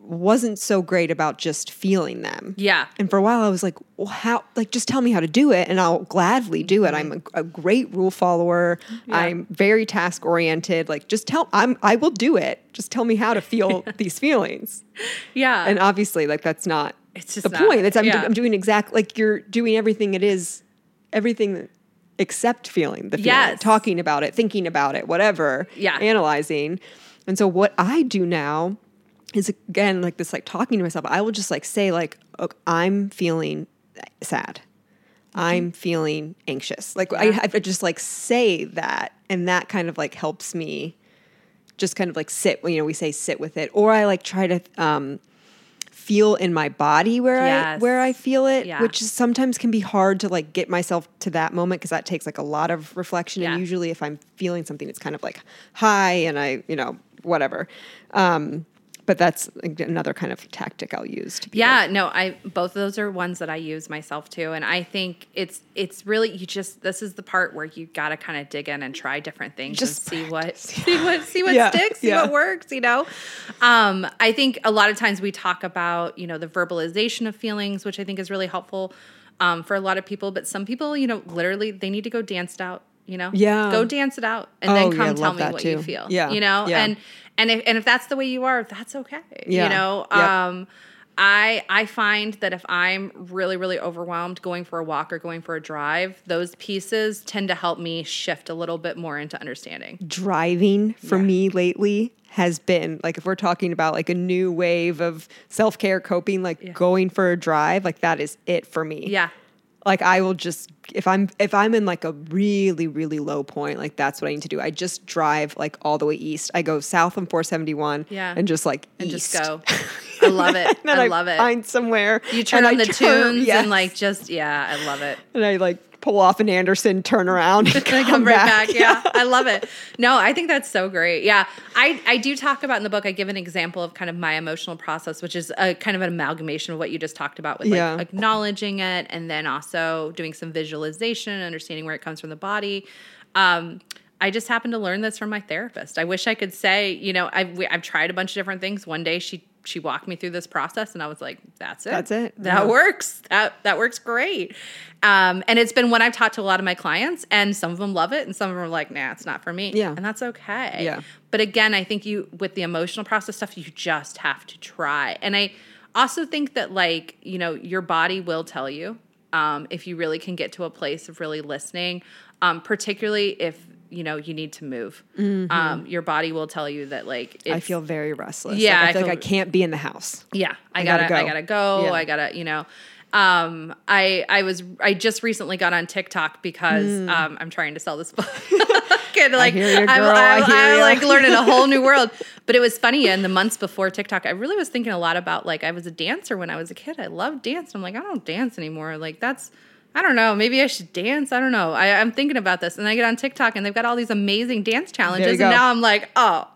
Wasn't so great about just feeling them. Yeah. And for a while, I was like, well, how? Like, just tell me how to do it, and I'll gladly do it. I'm mm-hmm. a, a great rule follower. I'm very task oriented. Like, just tell. I'm. I will do it. Just tell me how to feel these feelings. Yeah. And obviously, like that's not It's just the not- point. It's I'm, yeah. I'm doing exact like you're doing everything it is, everything except feeling the feeling, Yes. talking about it, thinking about it, whatever, Yeah. analyzing. And so what I do now is again like this like talking to myself. I will just like say like okay, I'm feeling sad. I'm feeling anxious. Like I have to just like say that and that kind of like helps me just kind of like sit, you know, we say sit with it or I like try to um feel in my body where I where I feel it, Yeah. which is sometimes can be hard to like get myself to that moment because that takes like a lot of reflection. Yeah. And usually, if I'm feeling something, it's kind of like high and I, you know, whatever. Um, but that's another kind of tactic I'll use to be Yeah, no, I both of those are ones that I use myself too, and I think it's it's really you just this is the part where you got to kind of dig in and try different things Just and see what see what see what Yeah, sticks, see yeah. what works, you know. Um, I think a lot of times we talk about you know the verbalization of feelings, which I think is really helpful um, for a lot of people, but some people you know literally they need to go dance it out. You know, Yeah. go dance it out, and Oh, then yeah, come tell me what you feel. Yeah, you know, yeah. and and if and if that's the way you are, that's okay. Yeah. You know, Yep. um, I I find that if I'm really really overwhelmed going for a walk or going for a drive, those pieces tend to help me shift a little bit more into understanding. driving for me lately has been like if we're talking about like a new wave of self-care coping like going for a drive like that is it for me Yeah. Like i will just if i'm if i'm in like a really really low point like that's what i need to do i just drive like all the way east i go south on 471 Yeah. and just like And east. just go. I love it. I I, love it. find somewhere you turn on I the turn- tunes yes. and like just yeah, I love it. and i like pull off an anderson turn around and come, come right back, back. Yeah. I love it. No, I think that's so great. Yeah. I, I do talk about in the book, I give an example of kind of my emotional process, which is a kind of an amalgamation of what you just talked about with like Yeah. acknowledging it and then also doing some visualization, understanding where it comes from the body. Um, I just happened to learn this from my therapist. I wish I could say, you know, I've, we- I've tried a bunch of different things. One day she she walked me through this process, and I was like, "That's it. That's it. That Yeah. works. That that works great." Um, and it's been what I've taught to a lot of my clients, and some of them love it, and some of them are like, "Nah, it's not for me." Yeah. and that's okay. Yeah. But again, I think you with the emotional process stuff, you just have to try. And I also think that like you know your body will tell you um, if you really can get to a place of really listening, um, particularly if you know you need to move. Um, your body will tell you that like it's, Mm-hmm. i feel very restless Yeah, like, i I feel like i can't be in the house yeah, I, I gotta, gotta I gotta go. Yeah. I gotta, you know. Um, I I was I just recently got on TikTok because um, I'm trying to sell this book. Like hear ya, I'm, girl. I I'm, hear I'm, like learning a whole new world. But it was funny in the months before TikTok. I really was thinking a lot about like I was a dancer when I was a kid. I loved dance. I'm like I don't dance anymore. Like that's I don't know. Maybe I should dance. I don't know. I, I'm thinking about this, and I get on TikTok, and they've got all these amazing dance challenges, and now I'm like, oh,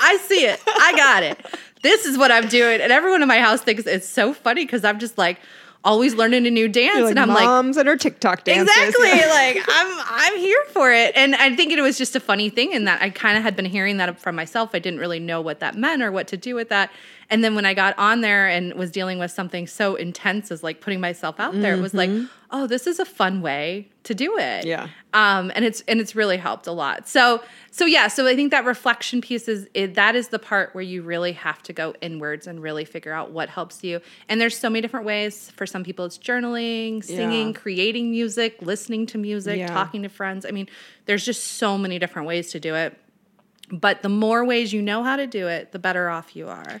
I see it. I got it. This is what I'm doing, and everyone in my house thinks it's so funny because I'm just like always learning a new dance, like and I'm like, moms and her tiktok dances Exactly. Yeah. like I'm I'm here for it. And I think it was just a funny thing in that I kind of had been hearing that from myself. I didn't really know what that meant or what to do with that. And then when I got on there and was dealing with something so intense as like putting myself out there, it was like, oh, this is a fun way to do it. Yeah. Um, and it's and it's really helped a lot. So so yeah, so I think that reflection piece is it, that is the part where you really have to go inwards and really figure out what helps you. And there's so many different ways. For some people, it's journaling, singing, Yeah. creating music, listening to music, Yeah. talking to friends. I mean, there's just so many different ways to do it. But the more ways you know how to do it, the better off you are.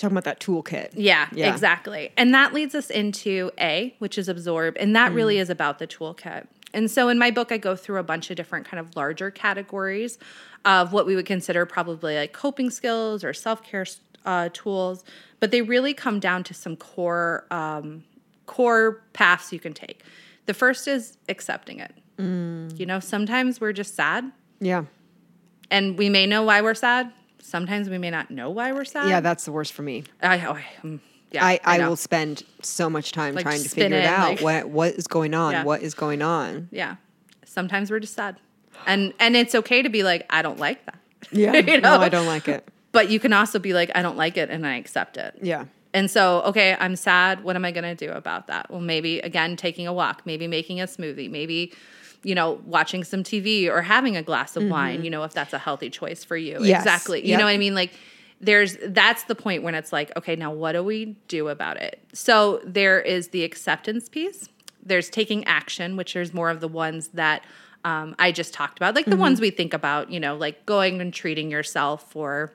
Talking about that toolkit Yeah, Yeah. exactly. And that leads us into A, which is absorb. And that Mm. really is about the toolkit. And so in my book, I go through a bunch of different kind of larger categories of what we would consider probably like coping skills or self care uh, tools. But they really come down to some core um, core paths you can take. The first is accepting it. Mm. You know, sometimes we're just sad, yeah and we may know why we're sad. Sometimes we may not know why we're sad. yeah that's the worst for me I, oh, I- mm, yeah, I, I, know. will spend so much time Like, trying to figure it it, out. like- what what is going on? Yeah. What is going on? Yeah. Sometimes we're just sad. And and it's okay to be like, I don't like that. Yeah, You no. I don't like it. But you can also be like, I don't like it and I accept it. Yeah, And so, okay, I'm sad. What am I going to do about that? Well, maybe again, taking a walk, maybe making a smoothie, maybe, you know, watching some TV or having a glass of wine, you know, if that's a healthy choice for you. Mm-hmm. Yes. Exactly. You know what I mean? Like, there's that's the point when it's like, okay, now what do we do about it? So there is the acceptance piece. there's taking action, which is more of the ones that um, I just talked about, like the ones we think about, you know, like going and treating yourself for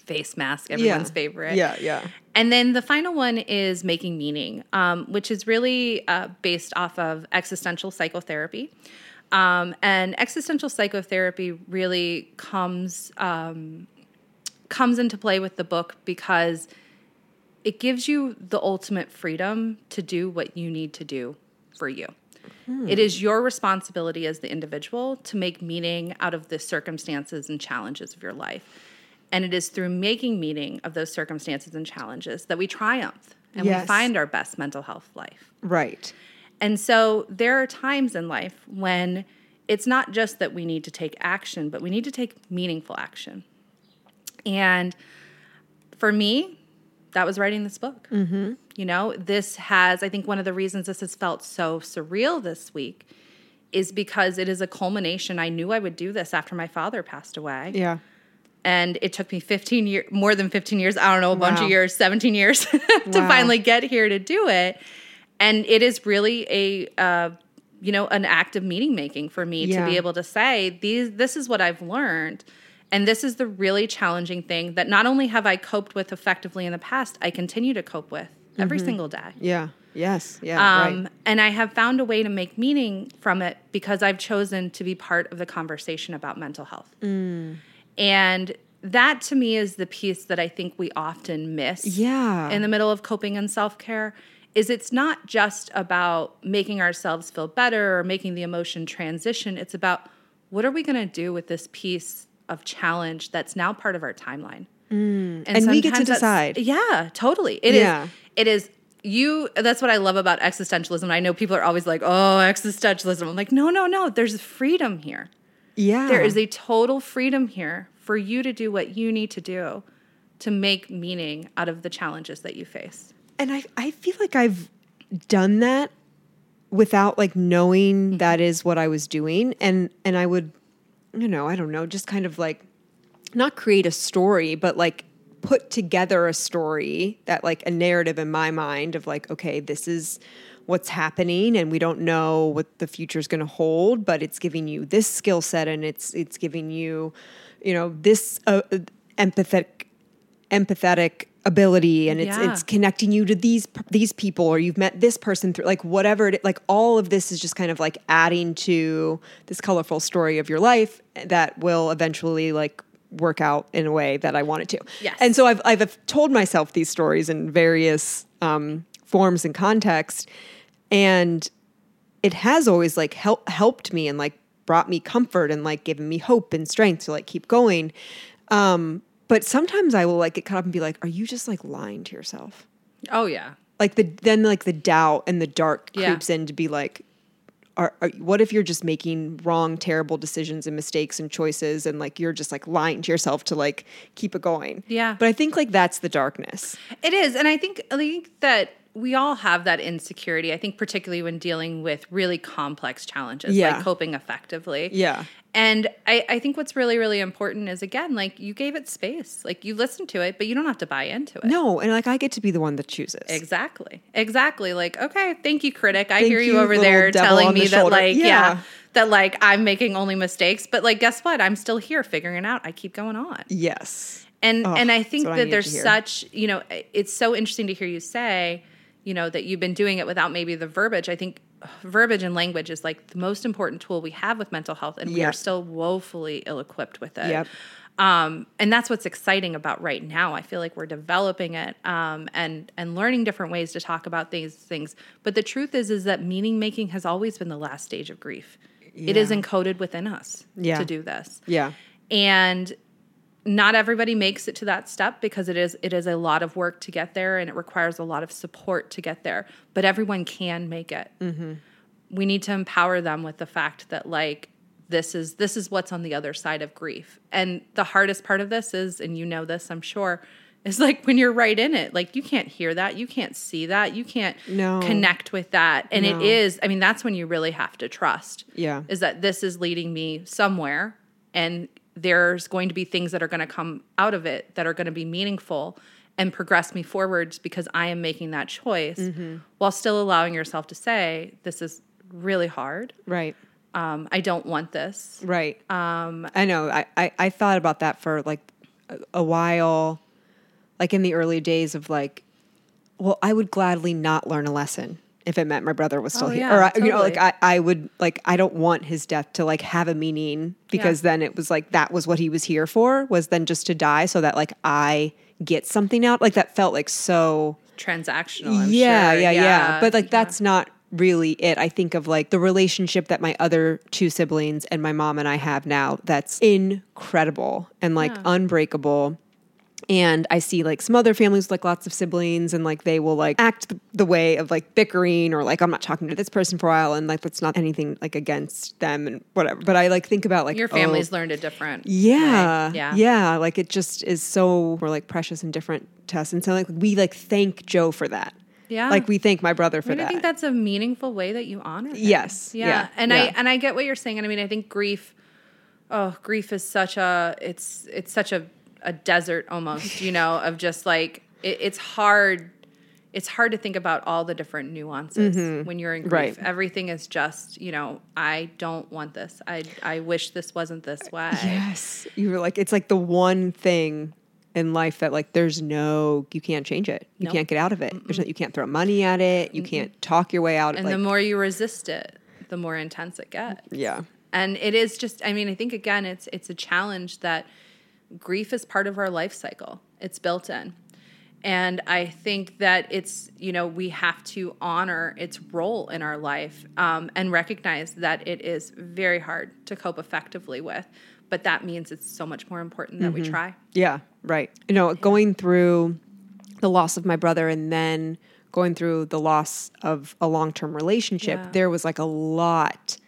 face mask, everyone's favorite. Yeah, yeah. And then the final one is making meaning, um, which is really uh, based off of existential psychotherapy. Um, and existential psychotherapy really comes um, comes into play with the book because it gives you the ultimate freedom to do what you need to do for you. It is your responsibility as the individual to make meaning out of the circumstances and challenges of your life. And it is through making meaning of those circumstances and challenges that we triumph and Yes. we find our best mental health life. Right. And so there are times in life when it's not just that we need to take action, but we need to take meaningful action. And for me, that was writing this book. Mm-hmm. You know, this has, I think one of the reasons this has felt so surreal this week is because it is a culmination. I knew I would do this after my father passed away Yeah. And it took me 15 years more than 15 years i don't know a bunch of years 17 years to Wow. finally get here to do it and it is really a uh, you know an act of meaning making for me Yeah. to be able to say these this is what i've learned and this is the really challenging thing that not only have i coped with effectively in the past i continue to cope with every single day Yeah. Yes. Yeah. um, right. and I have found a way to make meaning from it because I've chosen to be part of the conversation about mental health. Mm. And that to me is the piece that I think we often miss Yeah. in the middle of coping and self-care is it's not just about making ourselves feel better or making the emotion transition. It's about what are we going to do with this piece of challenge that's now part of our timeline. Mm. And we get to decide. Yeah, totally. It is. Yeah. It is. You. That's what I love about existentialism. I know people are always like, "Oh, existentialism." I'm like, no, no, no. There's freedom here. Yeah. There is a total freedom here for you to do what you need to do to make meaning out of the challenges that you face. and I I feel like I've done that without like knowing mm-hmm. that is what I was doing and and I would you know, I don't know, just kind of like not create a story, but like put together a story that like a narrative in my mind of like okay, this is what's happening and we don't know what the future is going to hold, but it's giving you this skill set and it's it's giving you you know, this uh, empathetic empathetic ability and it's Yeah. it's connecting you to these these people or you've met this person through like whatever it like all of this is just kind of like adding to this colorful story of your life that will eventually like work out in a way that I want it to. Yes. And so I've I've told myself these stories in various um, forms and context. and it has always like help, helped me and like brought me comfort and like given me hope and strength to like keep going. Um, but sometimes I will like get caught up and be like, are you just like lying to yourself? Oh yeah. Like the then like the doubt and the dark Yeah. creeps in to be like, are, are what if you're just making wrong, terrible decisions and mistakes and choices and like you're just like lying to yourself to like keep it going? Yeah. But I think like that's the darkness. It is, and I think I think that we all have that insecurity. I think particularly when dealing with really complex challenges, Yeah. like coping effectively. Yeah. And I, I think what's really, really important is again, like you gave it space. Like you listened to it, but you don't have to buy into it. No, and like I get to be the one that chooses. Exactly. Exactly. Like, okay, thank you, critic. I Thank hear you, you, over there telling on the me that, shoulder. like, yeah. Yeah. that like I'm making only mistakes. But like, guess what? I'm still here figuring it out. I keep going on. Yes. And Oh, and I think what I that there's such, you know, it's so interesting to hear you say, you know, that you've been doing it without maybe the verbiage. I think verbiage and language is like the most important tool we have with mental health, and we are still woefully ill-equipped with it. Yep. Um, and that's what's exciting about right now. I feel like we're developing it um, and and learning different ways to talk about these things. But the truth is, is that meaning making has always been the last stage of grief. It is encoded within us Yeah. to do this Yeah. and not everybody makes it to that step because it is it is a lot of work to get there and it requires a lot of support to get there but everyone can make it mm-hmm. we need to empower them with the fact that like this is this is what's on the other side of grief and the hardest part of this is and you know this i'm sure is like when you're right in it like you can't hear that you can't see that you can't No. connect with that and No. it is i mean that's when you really have to trust Yeah. is that this is leading me somewhere and there's going to be things that are going to come out of it that are going to be meaningful and progress me forwards because I am making that choice Mm-hmm. while still allowing yourself to say, this is really hard. Right. Um, I don't want this. Right. Um, I know. I, I, I thought about that for like a, a while, like in the early days of like, well, I would gladly not learn a lesson if it meant my brother was still Oh, here. or, I, you know, like. I, I would, like, I don't want his death to like have a meaning because Yeah. then it was like that was what he was here for was then just to die so that like I get something out. Like that felt like so Transactional. I'm yeah, sure. yeah, yeah, But like yeah. that's not really it. I think of like the relationship that my other two siblings and my mom and I have now that's incredible and like Yeah. unbreakable. And I see like some other families with like lots of siblings and like they will like act the, the way of like bickering or like I'm not talking to this person for a while and like that's not anything like against them and whatever. But I like think about like Your oh, family's learned a different. yeah. way. Yeah. Yeah. Like it just is so we're like precious and different to us. And so like we like thank Joe for that. Yeah. Like we thank my brother for I mean, that. I think that's a meaningful way that you honor. him. Yes. Yeah. Yeah. And Yeah. I and I get what you're saying. And I mean, I think grief. Oh, grief is such a it's it's such a a desert almost. You know, of just like it, it's hard. It's hard to think about all the different nuances mm-hmm. when you're in grief. Right. Everything is just, you know, I don't want this. I I wish this wasn't this uh, way. yes. You were like it's like the one thing in life that like there's no you can't change it. You Nope. can't get out of it. There's no, you can't throw money at it. You can't talk your way out. Of it. And like, the more you resist it, the more intense it gets. yeah. and it is just i mean i think again it's it's a challenge that grief is part of our life cycle it's built in and i think that it's you know we have to honor its role in our life um, and recognize that it is very hard to cope effectively with but that means it's so much more important that we try Yeah, right. You know, going through the loss of my brother and then going through the loss of a long term relationship, Yeah. there was like a lot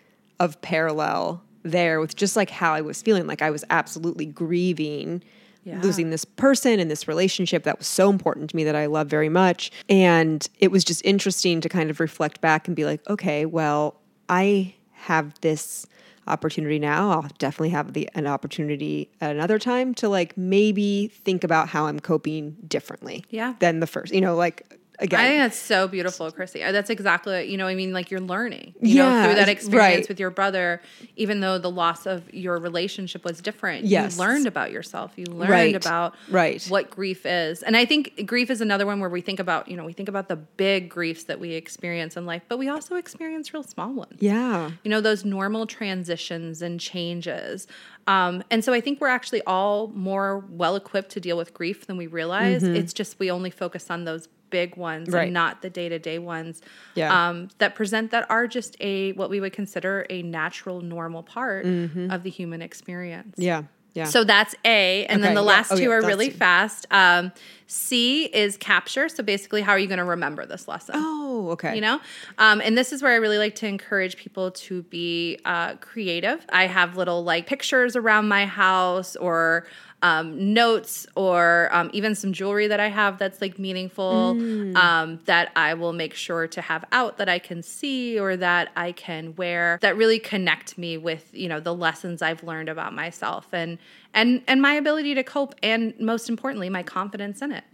of parallel there with just like how I was feeling. Like I was absolutely grieving Yeah. losing this person and this relationship that was so important to me that I love very much. And it was just interesting to kind of reflect back and be like, okay, well, I have this opportunity now. I'll definitely have the an opportunity at another time to like maybe think about how I'm coping differently. Yeah. Than the first. You know, like again. I think that's so beautiful, Chrissy. Uh, That's exactly you know, I mean, like you're learning, you know, Yeah, through that right. experience with your brother, even though the loss of your relationship was different. Yes. You learned about yourself. You learned Right. about Right. what grief is. And I think grief is another one where we think about, you know, we think about the big griefs that we experience in life, but we also experience real small ones yeah. you know those normal transitions and changes um, and so i think we're actually all more well equipped to deal with grief than we realize it's just we only focus on those big ones Right. and not the day-to-day ones Yeah. um, that present that are just a what we would consider a natural normal part of the human experience Yeah. Yeah. so that's A. And then Okay, the yeah. last Oh, two yeah, are really two. fast. Um, C is capture. So basically, how are you going to remember this lesson? oh, okay. You know? Um, and this is where I really like to encourage people to be uh, creative. I have little like pictures around my house or um, notes or um, even some jewelry that I have that's like meaningful Mm. um, that I will make sure to have out that I can see or that I can wear that really connect me with you know the lessons I've learned about myself and and and my ability to cope and most importantly my confidence in it.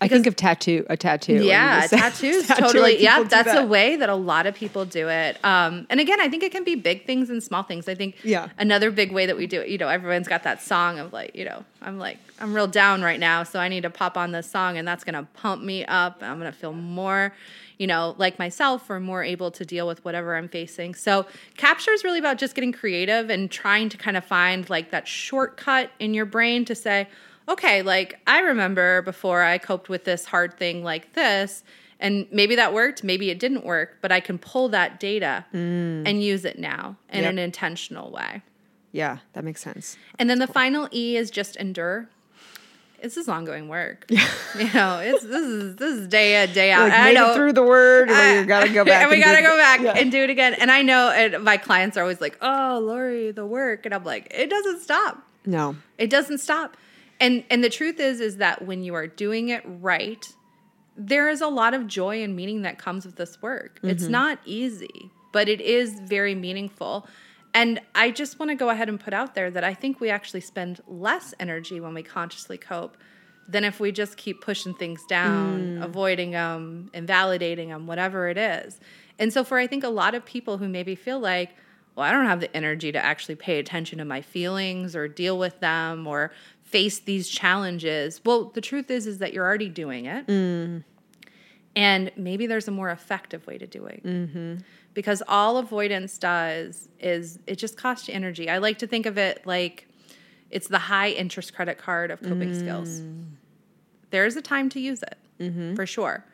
I think of tattoo, a tattoo. Yeah, tattoos tattooing totally. Yeah, that's a way that a lot of people do it. Um, and again, I think it can be big things and small things. I think Yeah. another big way that we do it, you know, everyone's got that song of like, you know, I'm like, I'm real down right now, so I need to pop on this song and that's gonna pump me up. I'm gonna feel more, you know, like myself or more able to deal with whatever I'm facing. So capture is really about just getting creative and trying to kind of find like that shortcut in your brain to say, okay, like I remember before I coped with this hard thing like this, and maybe that worked, maybe it didn't work, but I can pull that data mm. and use it now in Yep. an intentional way. Yeah, that makes sense. And then the final E is just endure. This is ongoing work. Yeah. you know, it's this is this is day in, day out. Like, I made know it through the word, and I- you gotta go back. and we do gotta go back. Yeah. and do it again. And I know and my clients are always like, "Oh, Lori, the work," and I'm like, "It doesn't stop. no. It doesn't stop." And and the truth is, is that when you are doing it right, there is a lot of joy and meaning that comes with this work. Mm-hmm. It's not easy, but it is very meaningful. And I just want to go ahead and put out there that I think we actually spend less energy when we consciously cope than if we just keep pushing things down, mm. avoiding them, invalidating them, whatever it is. And so, for I think a lot of people who maybe feel like, well, I don't have the energy to actually pay attention to my feelings or deal with them or face these challenges. Well, the truth is, is that you're already doing it. Mm. And maybe there's a more effective way to do it. Mm-hmm. Because all avoidance does is it just costs you energy. I like to think of it like it's the high interest credit card of coping skills. There's a time to use it for sure.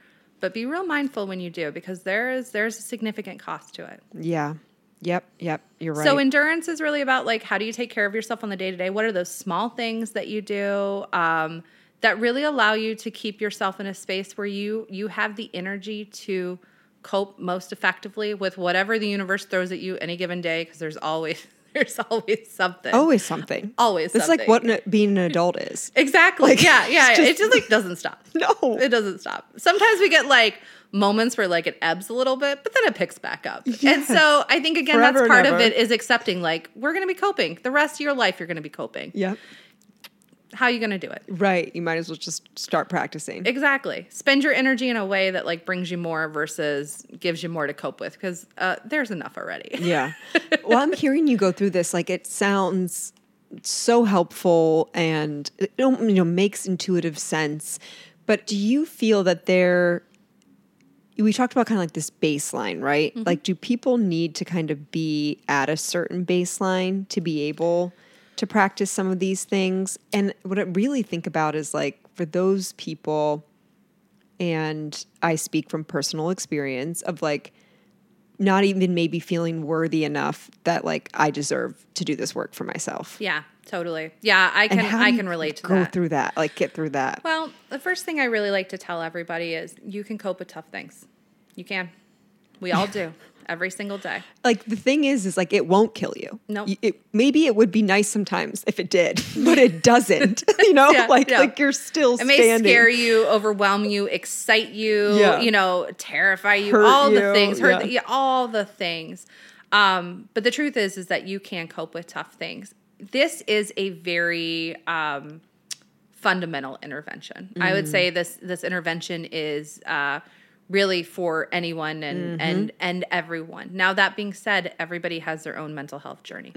But be real mindful when you do because there is there's a significant cost to it. Yeah. Yep. Yep. You're right. So endurance is really about like how do you take care of yourself on the day to day? What are those small things that you do um, that really allow you to keep yourself in a space where you you have the energy to cope most effectively with whatever the universe throws at you any given day? Because there's always there's always something. always something. Always It's like what being an adult is. exactly. like, yeah, yeah. just- it just like doesn't stop. No. It doesn't stop. Sometimes we get like moments where like it ebbs a little bit, but then it picks back up. And so I think again Forever that's part of it is accepting like we're going to be coping. The rest of your life you're going to be coping. Yep. How are you going to do it? Right. You might as well just start practicing. Exactly. Spend your energy in a way that like brings you more versus gives you more to cope with because uh, there's enough already. Yeah. well, I'm hearing you go through this. Like it sounds so helpful and it you know makes intuitive sense. But do you feel that there? We talked about kind of like this baseline, right? Like, do people need to kind of be at a certain baseline to be able to practice some of these things? And what I really think about is like for those people, and I speak from personal experience of like not even maybe feeling worthy enough that like I deserve to do this work for myself. Yeah, totally. Yeah, I can I can relate to go that. Go through that, like get through that. Well, the first thing I really like to tell everybody is you can cope with tough things. You can. We all do every single day. like the thing is, is like it won't kill you. Nope. It, maybe it would be nice sometimes if it did, but it doesn't. you know, Yeah, like yeah. like you're still It may standing. scare you, overwhelm you, excite you, Yeah. you know, terrify you, Hurt all the things, hurt yeah. the, all the things. Um, but the truth is, is that you can cope with tough things. This is a very um, fundamental intervention. I would say this this intervention is uh, really for anyone and and and everyone. Now that being said, everybody has their own mental health journey.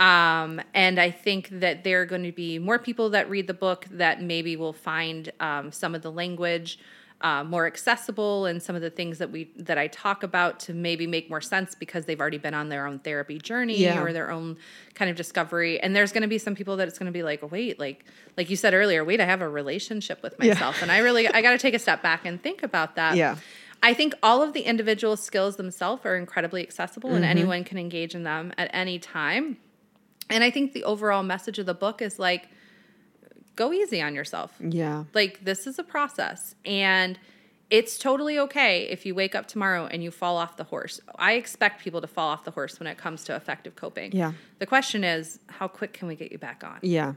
Um, and I think that there are going to be more people that read the book that maybe will find um, some of the language uh, more accessible and some of the things that we that I talk about to maybe make more sense because they've already been on their own therapy journey Yeah. or their own kind of discovery. And there's going to be some people that it's going to be like, wait, like like you said earlier, wait, I have a relationship with Yeah. myself, and I really I got to take a step back and think about that. Yeah. I think all of the individual skills themselves are incredibly accessible and Mm-hmm. anyone can engage in them at any time. And I think the overall message of the book is like, go easy on yourself. Yeah. Like, this is a process. And it's totally okay if you wake up tomorrow and you fall off the horse. I expect people to fall off the horse when it comes to effective coping. Yeah. The question is, how quick can we get you back on? Yeah.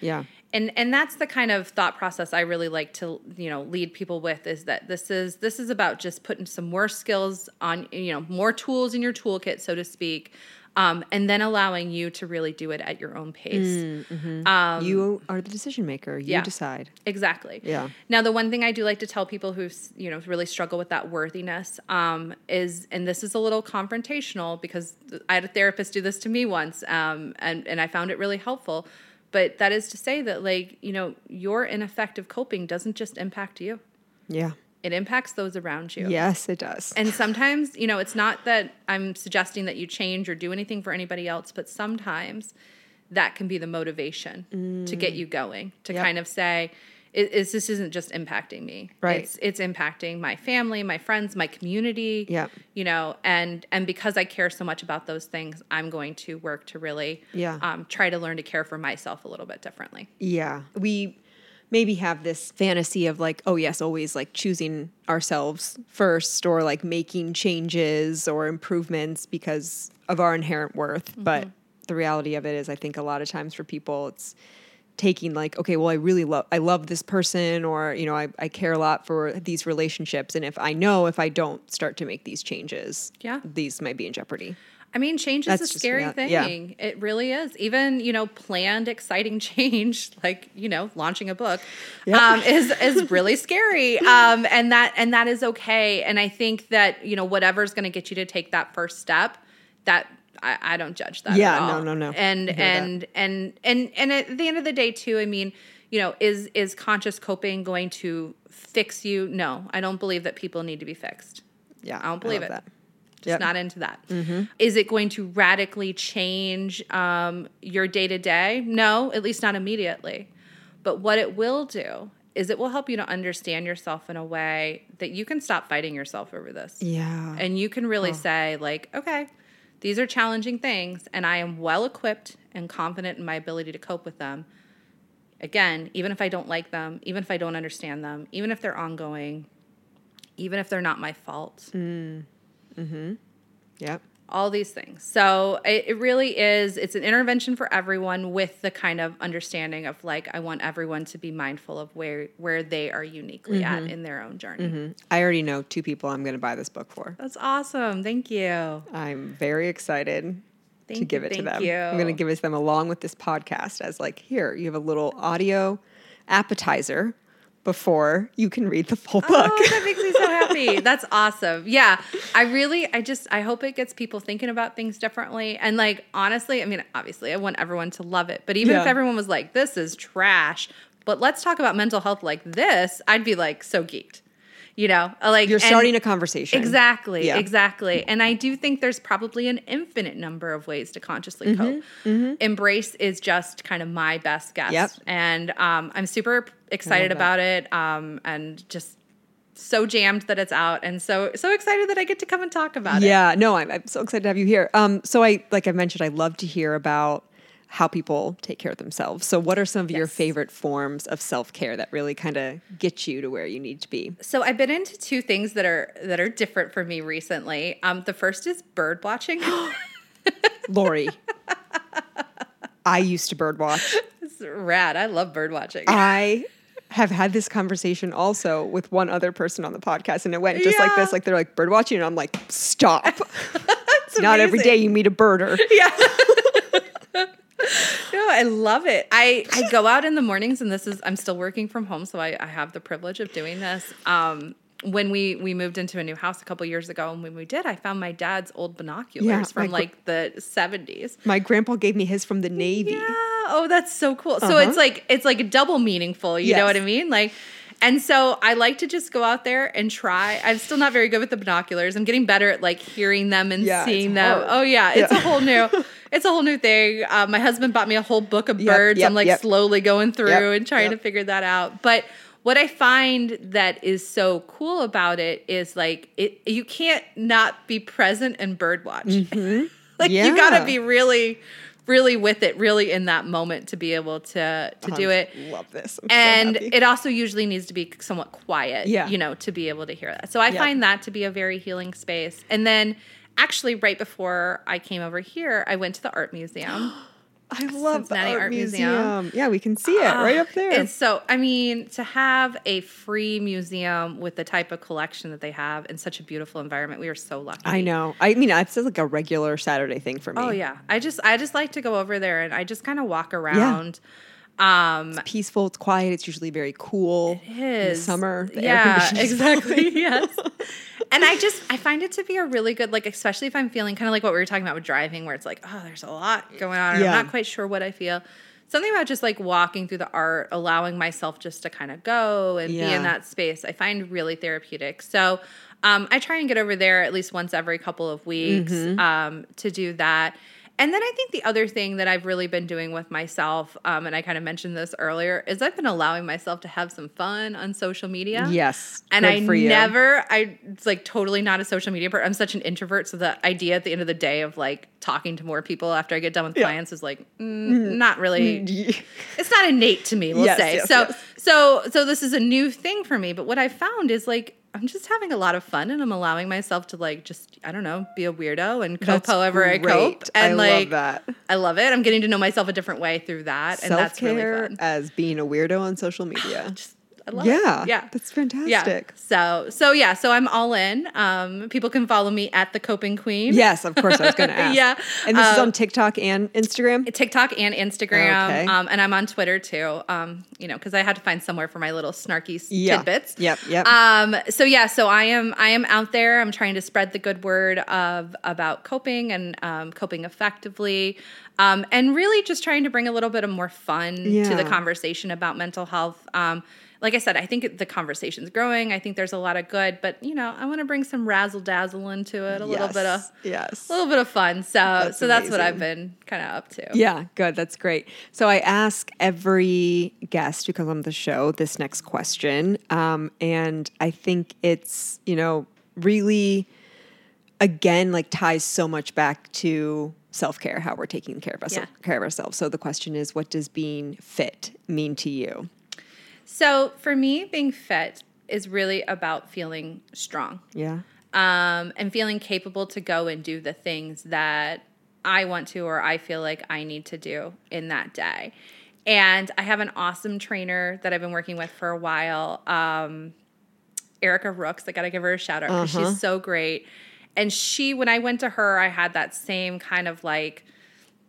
Yeah. and and that's the kind of thought process I really like to you know lead people with is that this is this is about just putting some more skills on you know more tools in your toolkit so to speak um, and then allowing you to really do it at your own pace Um, you are the decision maker. You yeah. decide. Exactly. Yeah. Now, the one thing I do like to tell people who you know really struggle with that worthiness um, is, and this is a little confrontational because I had a therapist do this to me once, um, and and I found it really helpful. But that is to say that like you know your ineffective coping doesn't just impact you; Yeah. it impacts those around you. Yes, it does. And sometimes, you know, it's not that I'm suggesting that you change or do anything for anybody else, but sometimes that can be the motivation to get mm. you going, to Yep. kind of say, it, it's, this isn't just impacting me. Right. It's, it's impacting my family, my friends, my community. Yeah. You know, and and because I care so much about those things, I'm going to work to really Yeah. um, try to learn to care for myself a little bit differently. Yeah. We maybe have this fantasy of like, oh, yes, always like choosing ourselves first or like making changes or improvements because of our inherent worth. But the reality of it is, I think a lot of times for people, it's taking like okay well i really love i love this person or you know I, I care a lot for these relationships and if i know if i don't start to make these changes Yeah. these might be in jeopardy I mean, change is That's a just- scary thing. yeah. It really is. Even you know, planned exciting change, like you know, launching a book, Yeah. um, is is really scary. Um, and that and that is okay. And I think that you know, whatever's going to get you to take that first step, that I, I don't judge that. Yeah, at all. no, no, no. And I that. and and and and at the end of the day, too. I mean, you know, is is conscious coping going to fix you? No, I don't believe that people need to be fixed. Yeah, I don't believe love it. that. Just Yep. not into that. Is it going to radically change um, your day to day? No, at least not immediately. But what it will do is it will help you to understand yourself in a way that you can stop fighting yourself over this. Yeah. And you can really say, like, okay, these are challenging things, and I am well equipped and confident in my ability to cope with them. Again, even if I don't like them, even if I don't understand them, even if they're ongoing, even if they're not my fault Mm hmm. Yep. All these things. So it, it really is, it's an intervention for everyone with the kind of understanding of like, I want everyone to be mindful of where, where they are uniquely at mm-hmm. in their own journey. Mm-hmm. I already know two people I'm going to buy this book for. That's awesome. Thank you. I'm very excited to Thank give you, it to thank them. you. I'm going to give it to them along with this podcast as like, here, you have a little audio appetizer before you can read the full oh, book. Oh, that makes me so happy. That's awesome. Yeah. I really, I just, I hope it gets people thinking about things differently. And like, honestly, I mean, obviously, I want everyone to love it. But even if everyone was like, this is trash, but let's talk about mental health like this, I'd be like so geeked. You know, like You're starting a conversation. Exactly, Yeah. exactly. And I do think there's probably an infinite number of ways to consciously cope. Embrace is just kind of my best guess. Mm-hmm, Yep. And um, I'm super excited about it um, and just so jammed that it's out and so so excited that I get to come and talk about it. Yeah, no, I'm, I'm so excited to have you here. Um, so I, like I mentioned, I love to hear about how people take care of themselves. So what are some of your favorite forms of self-care that really kind of get you to where you need to be? So I've been into two things that are that are different for me recently. Um, the first is bird watching. Lori, I used to bird watch. it's rad. I love bird watching. I have had this conversation also with one other person on the podcast, and it went just like this. Like they're like bird watching, and I'm like, stop. Not every day you meet a birder. Yeah. no, I love it. I, I go out in the mornings, and this is I'm still working from home, so I, I have the privilege of doing this. Um, when we we moved into a new house a couple years ago, and when we did, I found my dad's old binoculars Yeah, from like the 70s. My grandpa gave me his from the Navy. Yeah. Oh, that's so cool. So Uh-huh. it's like it's like double meaningful. You know what I mean? Like, and so I like to just go out there and try. I'm still not very good with the binoculars. I'm getting better at like hearing them and Yeah, seeing them. hard. Oh yeah, it's Yeah. a whole new. It's a whole new thing. Uh, my husband bought me a whole book of Yep, birds. yep, I'm like yep. slowly going through and trying to figure that out. But what I find that is so cool about it is like it. You can't not be present and bird watch. like you got Mm-hmm. Yeah. to be really really with it really in that moment to be able to to do it Love this. I'm and happy. it also usually needs to be somewhat quiet Yeah. you know to be able to hear that so i Yeah. find that to be a very healing space and then actually right before i came over here i went to the art museum I love the Cincinnati art, Art museum. Museum. Yeah, we can see it right ah, up there. It's so, I mean, to have a free museum with the type of collection that they have in such a beautiful environment, we are so lucky. I know. I mean, it's like a regular Saturday thing for me. Oh yeah, I just I just like to go over there and I just kind of walk around. Um, Peaceful. It's quiet. It's usually very cool. it In the summer. The yeah, exactly. yes. And I just I find it to be a really good like, especially if I'm feeling kind of like what we were talking about with driving, where it's like, oh, there's a lot going on, Yeah. I'm not quite sure what I feel. Something about just like walking through the art, allowing myself just to kind of go and be in that space, I find really therapeutic. So um, I try and get over there at least once every couple of weeks Mm-hmm. um, to do that. And then I think the other thing that I've really been doing with myself, um, and I kind of mentioned this earlier, is I've been allowing myself to have some fun on social media. Yes. And I never, I it's like totally not a social media person. I'm such an introvert. So the idea at the end of the day of like talking to more people after I get done with Yeah. clients is like mm, not really. Mm, It's not innate to me. We'll Yes, say yes, so. yes. So so this is a new thing for me. But what I found is like I'm just having a lot of fun, and I'm allowing myself to like just I don't know be a weirdo and cope That's however I cope. great. And I like love that. I love it. I'm getting to know myself a different way through that, and that's really fun. as being a weirdo on social media. Just I love Yeah. it. Yeah. That's fantastic. Yeah. So so yeah, so I'm all in. Um, people can follow me at the Coping Queen. Yes, of course. I was going to ask. Yeah. And this is Um, on TikTok and Instagram. TikTok and Instagram, Okay. um, and I'm on Twitter too. Um, you know, because I had to find somewhere for my little snarky Yeah. tidbits. Yep, yep. Um, so yeah, so I am I am out there. I'm trying to spread the good word of about coping and um, coping effectively, um, and really just trying to bring a little bit of more fun to the conversation about mental health. Um, like I said, I think the conversation's growing. I think there's a lot of good, but you know, I want to bring some razzle dazzle into it, a little bit of yes. a little bit of fun. So That's so that's what. I've been kind of up to. Yeah, good. That's great. So I ask every guest who comes on the show this next question. Um, and I think it's, you know, really, again, like ties so much back to self care, how we're taking care of, us, Yeah. care of ourselves. So the question is, what does being fit mean to you? So for me, being fit is really about feeling strong Yeah. um, and feeling capable to go and do the things that I want to or I feel like I need to do in that day. And I have an awesome trainer that I've been working with for a while, um, Erica Rooks. I got to give her a shout out because Uh-huh. she's so great. And she, when I went to her, I had that same kind of like,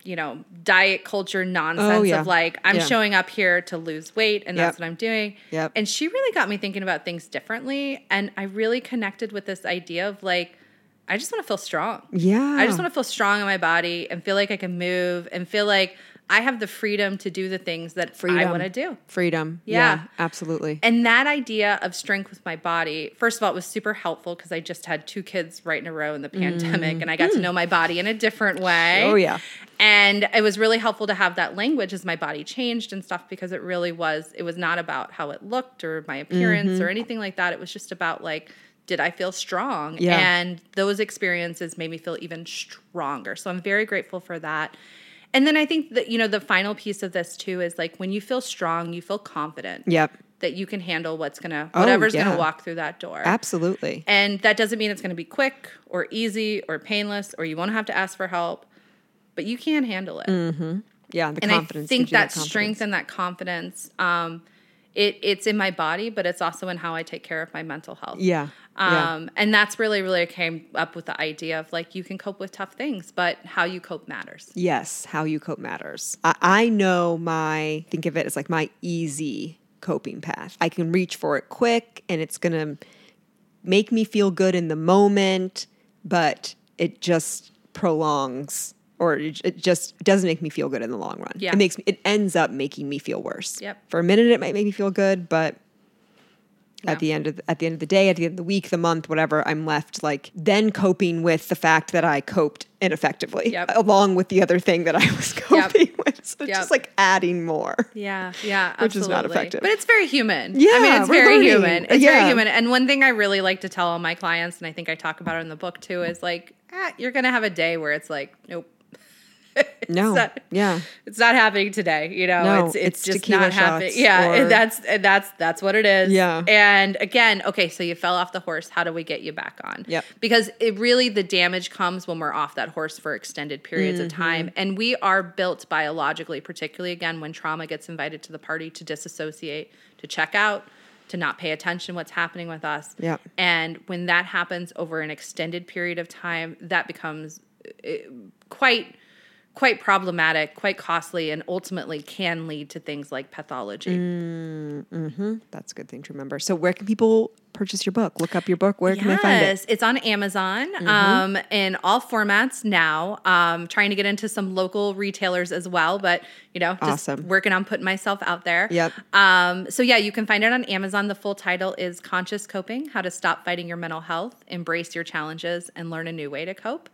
you know, diet culture nonsense Oh, yeah. of like, I'm Yeah. showing up here to lose weight and that's what I'm doing. Yep. And she really got me thinking about things differently. And I really connected with this idea of like, I just want to feel strong. Yeah. I just want to feel strong in my body and feel like I can move and feel like I have the freedom to do the things that I want to do. freedom. Yeah. absolutely. And that idea of strength with my body, first of all, it was super helpful because I just had two kids right in a row in the pandemic and I got to know my body in a different way. Mm. Oh, yeah. And it was really helpful to have that language as my body changed and stuff because it really was, it was not about how it looked or my appearance Mm-hmm. or anything like that. It was just about like, did I feel strong? Yeah. And those experiences made me feel even stronger. So I'm very grateful for that. And then I think that, you know, the final piece of this too is like when you feel strong, you feel confident Yep, that you can handle what's gonna, Oh, whatever's yeah. gonna walk through that door. absolutely. And that doesn't mean it's gonna be quick or easy or painless or you won't have to ask for help, but you can handle it Yeah, the and I think you that, strength and that confidence, um, it it's in my body, but it's also in how I take care of my mental health. Yeah. yeah. Um, and that's really, really came up with the idea of like you can cope with tough things, but how you cope matters. Yes, how you cope matters. I, I know my, think of it as like my easy coping path. I can reach for it quick and it's going to make me feel good in the moment, but it just prolongs or it, just doesn't make me feel good in the long run. Yeah. It makes me, it ends up making me feel worse. Yep. For a minute, it might make me feel good, but at the end of the, at the end of the day, at the end of the week, the month, whatever, I'm left like then coping with the fact that I coped ineffectively, Yep. along with the other thing that I was coping with. So it's Yep. just like adding more. Yeah, yeah, Which is not effective. But it's very human. Yeah, I mean, it's very learning. human. It's Yeah. very human. And one thing I really like to tell all my clients, and I think I talk about it in the book too, is like, ah, you're gonna have a day where it's like, nope. No, not- yeah, it's not happening today. You know, No, it's it's, it's just not happening. Yeah, or- and that's and that's that's what it is. Yeah. And again, okay, so you fell off the horse. How do we get you back on? Yep. Because it really the damage comes when we're off that horse for extended periods of Mm-hmm. time, and we are built biologically, particularly again when trauma gets invited to the party, to disassociate, to check out. To not pay attention what's happening with us, Yep. and when that happens over an extended period of time, that becomes uh, quite quite problematic, quite costly, and ultimately can lead to things like pathology. that's a good thing to remember. So where can people purchase your book? Look up your book. Where can they find it? It's on Amazon Mm-hmm. um, in all formats now. Um, trying to get into some local retailers as well, but you know, just Awesome. working on putting myself out there. Yep. Um, so yeah, you can find it on Amazon. The full title is "Conscious Coping: How to Stop Fighting Your Mental Health, Embrace Your Challenges, and Learn a New Way to Cope."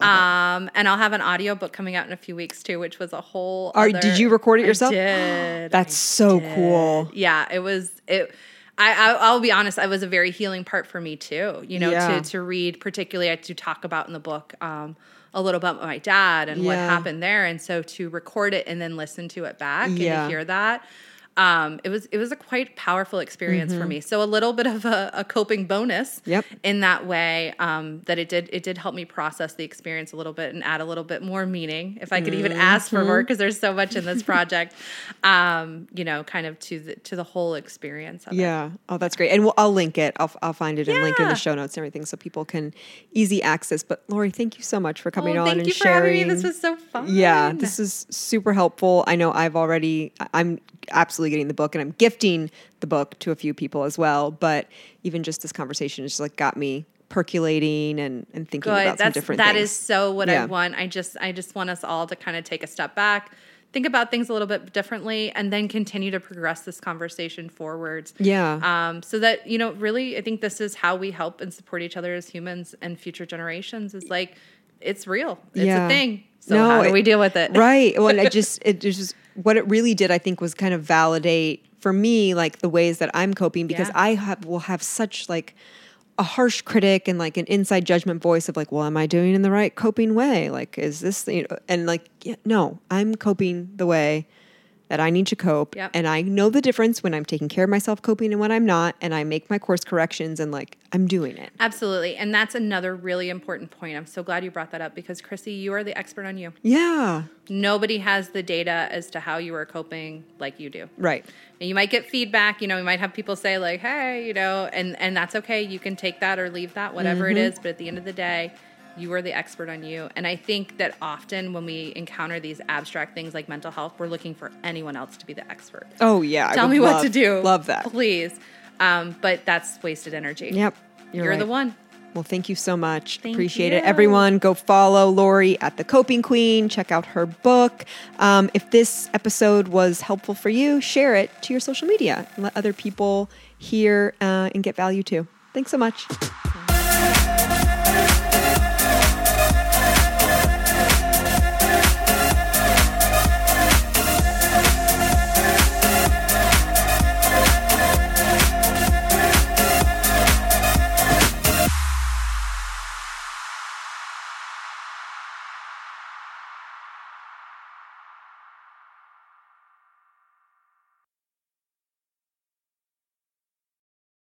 Um, and I'll have an audiobook coming out in a few weeks too, which was a whole. Are- other- did you record it I yourself? did. That's so cool. Yeah, it was it. I, I I'll be honest, I was a very healing part for me too. You know, Yeah. to to read, particularly I to talk about in the book um, a little about my dad and what happened there, and so to record it and then listen to it back and Yeah. to hear that. Um, it was it was a quite powerful experience for me. So a little bit of a, a coping bonus Yep. in that way um, that it did it did help me process the experience a little bit and add a little bit more meaning if I could even ask for more because there's so much in this project um, you know kind of to the to the whole experience of it. Yeah. Oh, that's great. And we'll, I'll link it. I'll, I'll find it and link in the show notes and everything so people can easy access. But Lori, thank you so much for coming Oh, on thank and you for sharing. having me. This was so fun. Yeah, this is super helpful. I know I've already, I'm absolutely getting the book and I'm gifting the book to a few people as well. But even just this conversation has just like got me percolating and, and thinking good. about some different that things. is so what Yeah. I want. I just I just want us all to kind of take a step back, think about things a little bit differently, and then continue to progress this conversation forwards. Yeah. Um, so that you know, really, I think this is how we help and support each other as humans and future generations. Is like it's real. It's Yeah. a thing. So No, how do we deal with it? right. Well, I just, it just, what it really did, I think, was kind of validate for me, like the ways that I'm coping because Yeah. I have, will have such like a harsh critic and like an inside judgment voice of like, well, am I doing in the right coping way? Like, is this, you know, and like, yeah, no, I'm coping the way that I need to cope. Yep. And I know the difference when I'm taking care of myself coping and when I'm not. And I make my course corrections and like, I'm doing it. Absolutely. And that's another really important point. I'm so glad you brought that up because Chrissy, you are the expert on you. Yeah. Nobody has the data as to how you are coping like you do. Right. And you might get feedback, you know, you might have people say like, "Hey, you know," and and that's okay. You can take that or leave that, whatever it Mm-hmm. is, but at the end of the day, you are the expert on you. And I think that often when we encounter these abstract things like mental health, we're looking for anyone else to be the expert. Oh, yeah. Tell me what to do. Love that. Please. Um, but that's wasted energy. Yep. You're, right. the one. Well, thank you so much. Thank Appreciate it. Everyone, go follow Lori at The Coping Queen. Check out her book. Um, if this episode was helpful for you, share it to your social media and let other people hear uh, and get value too. Thanks so much.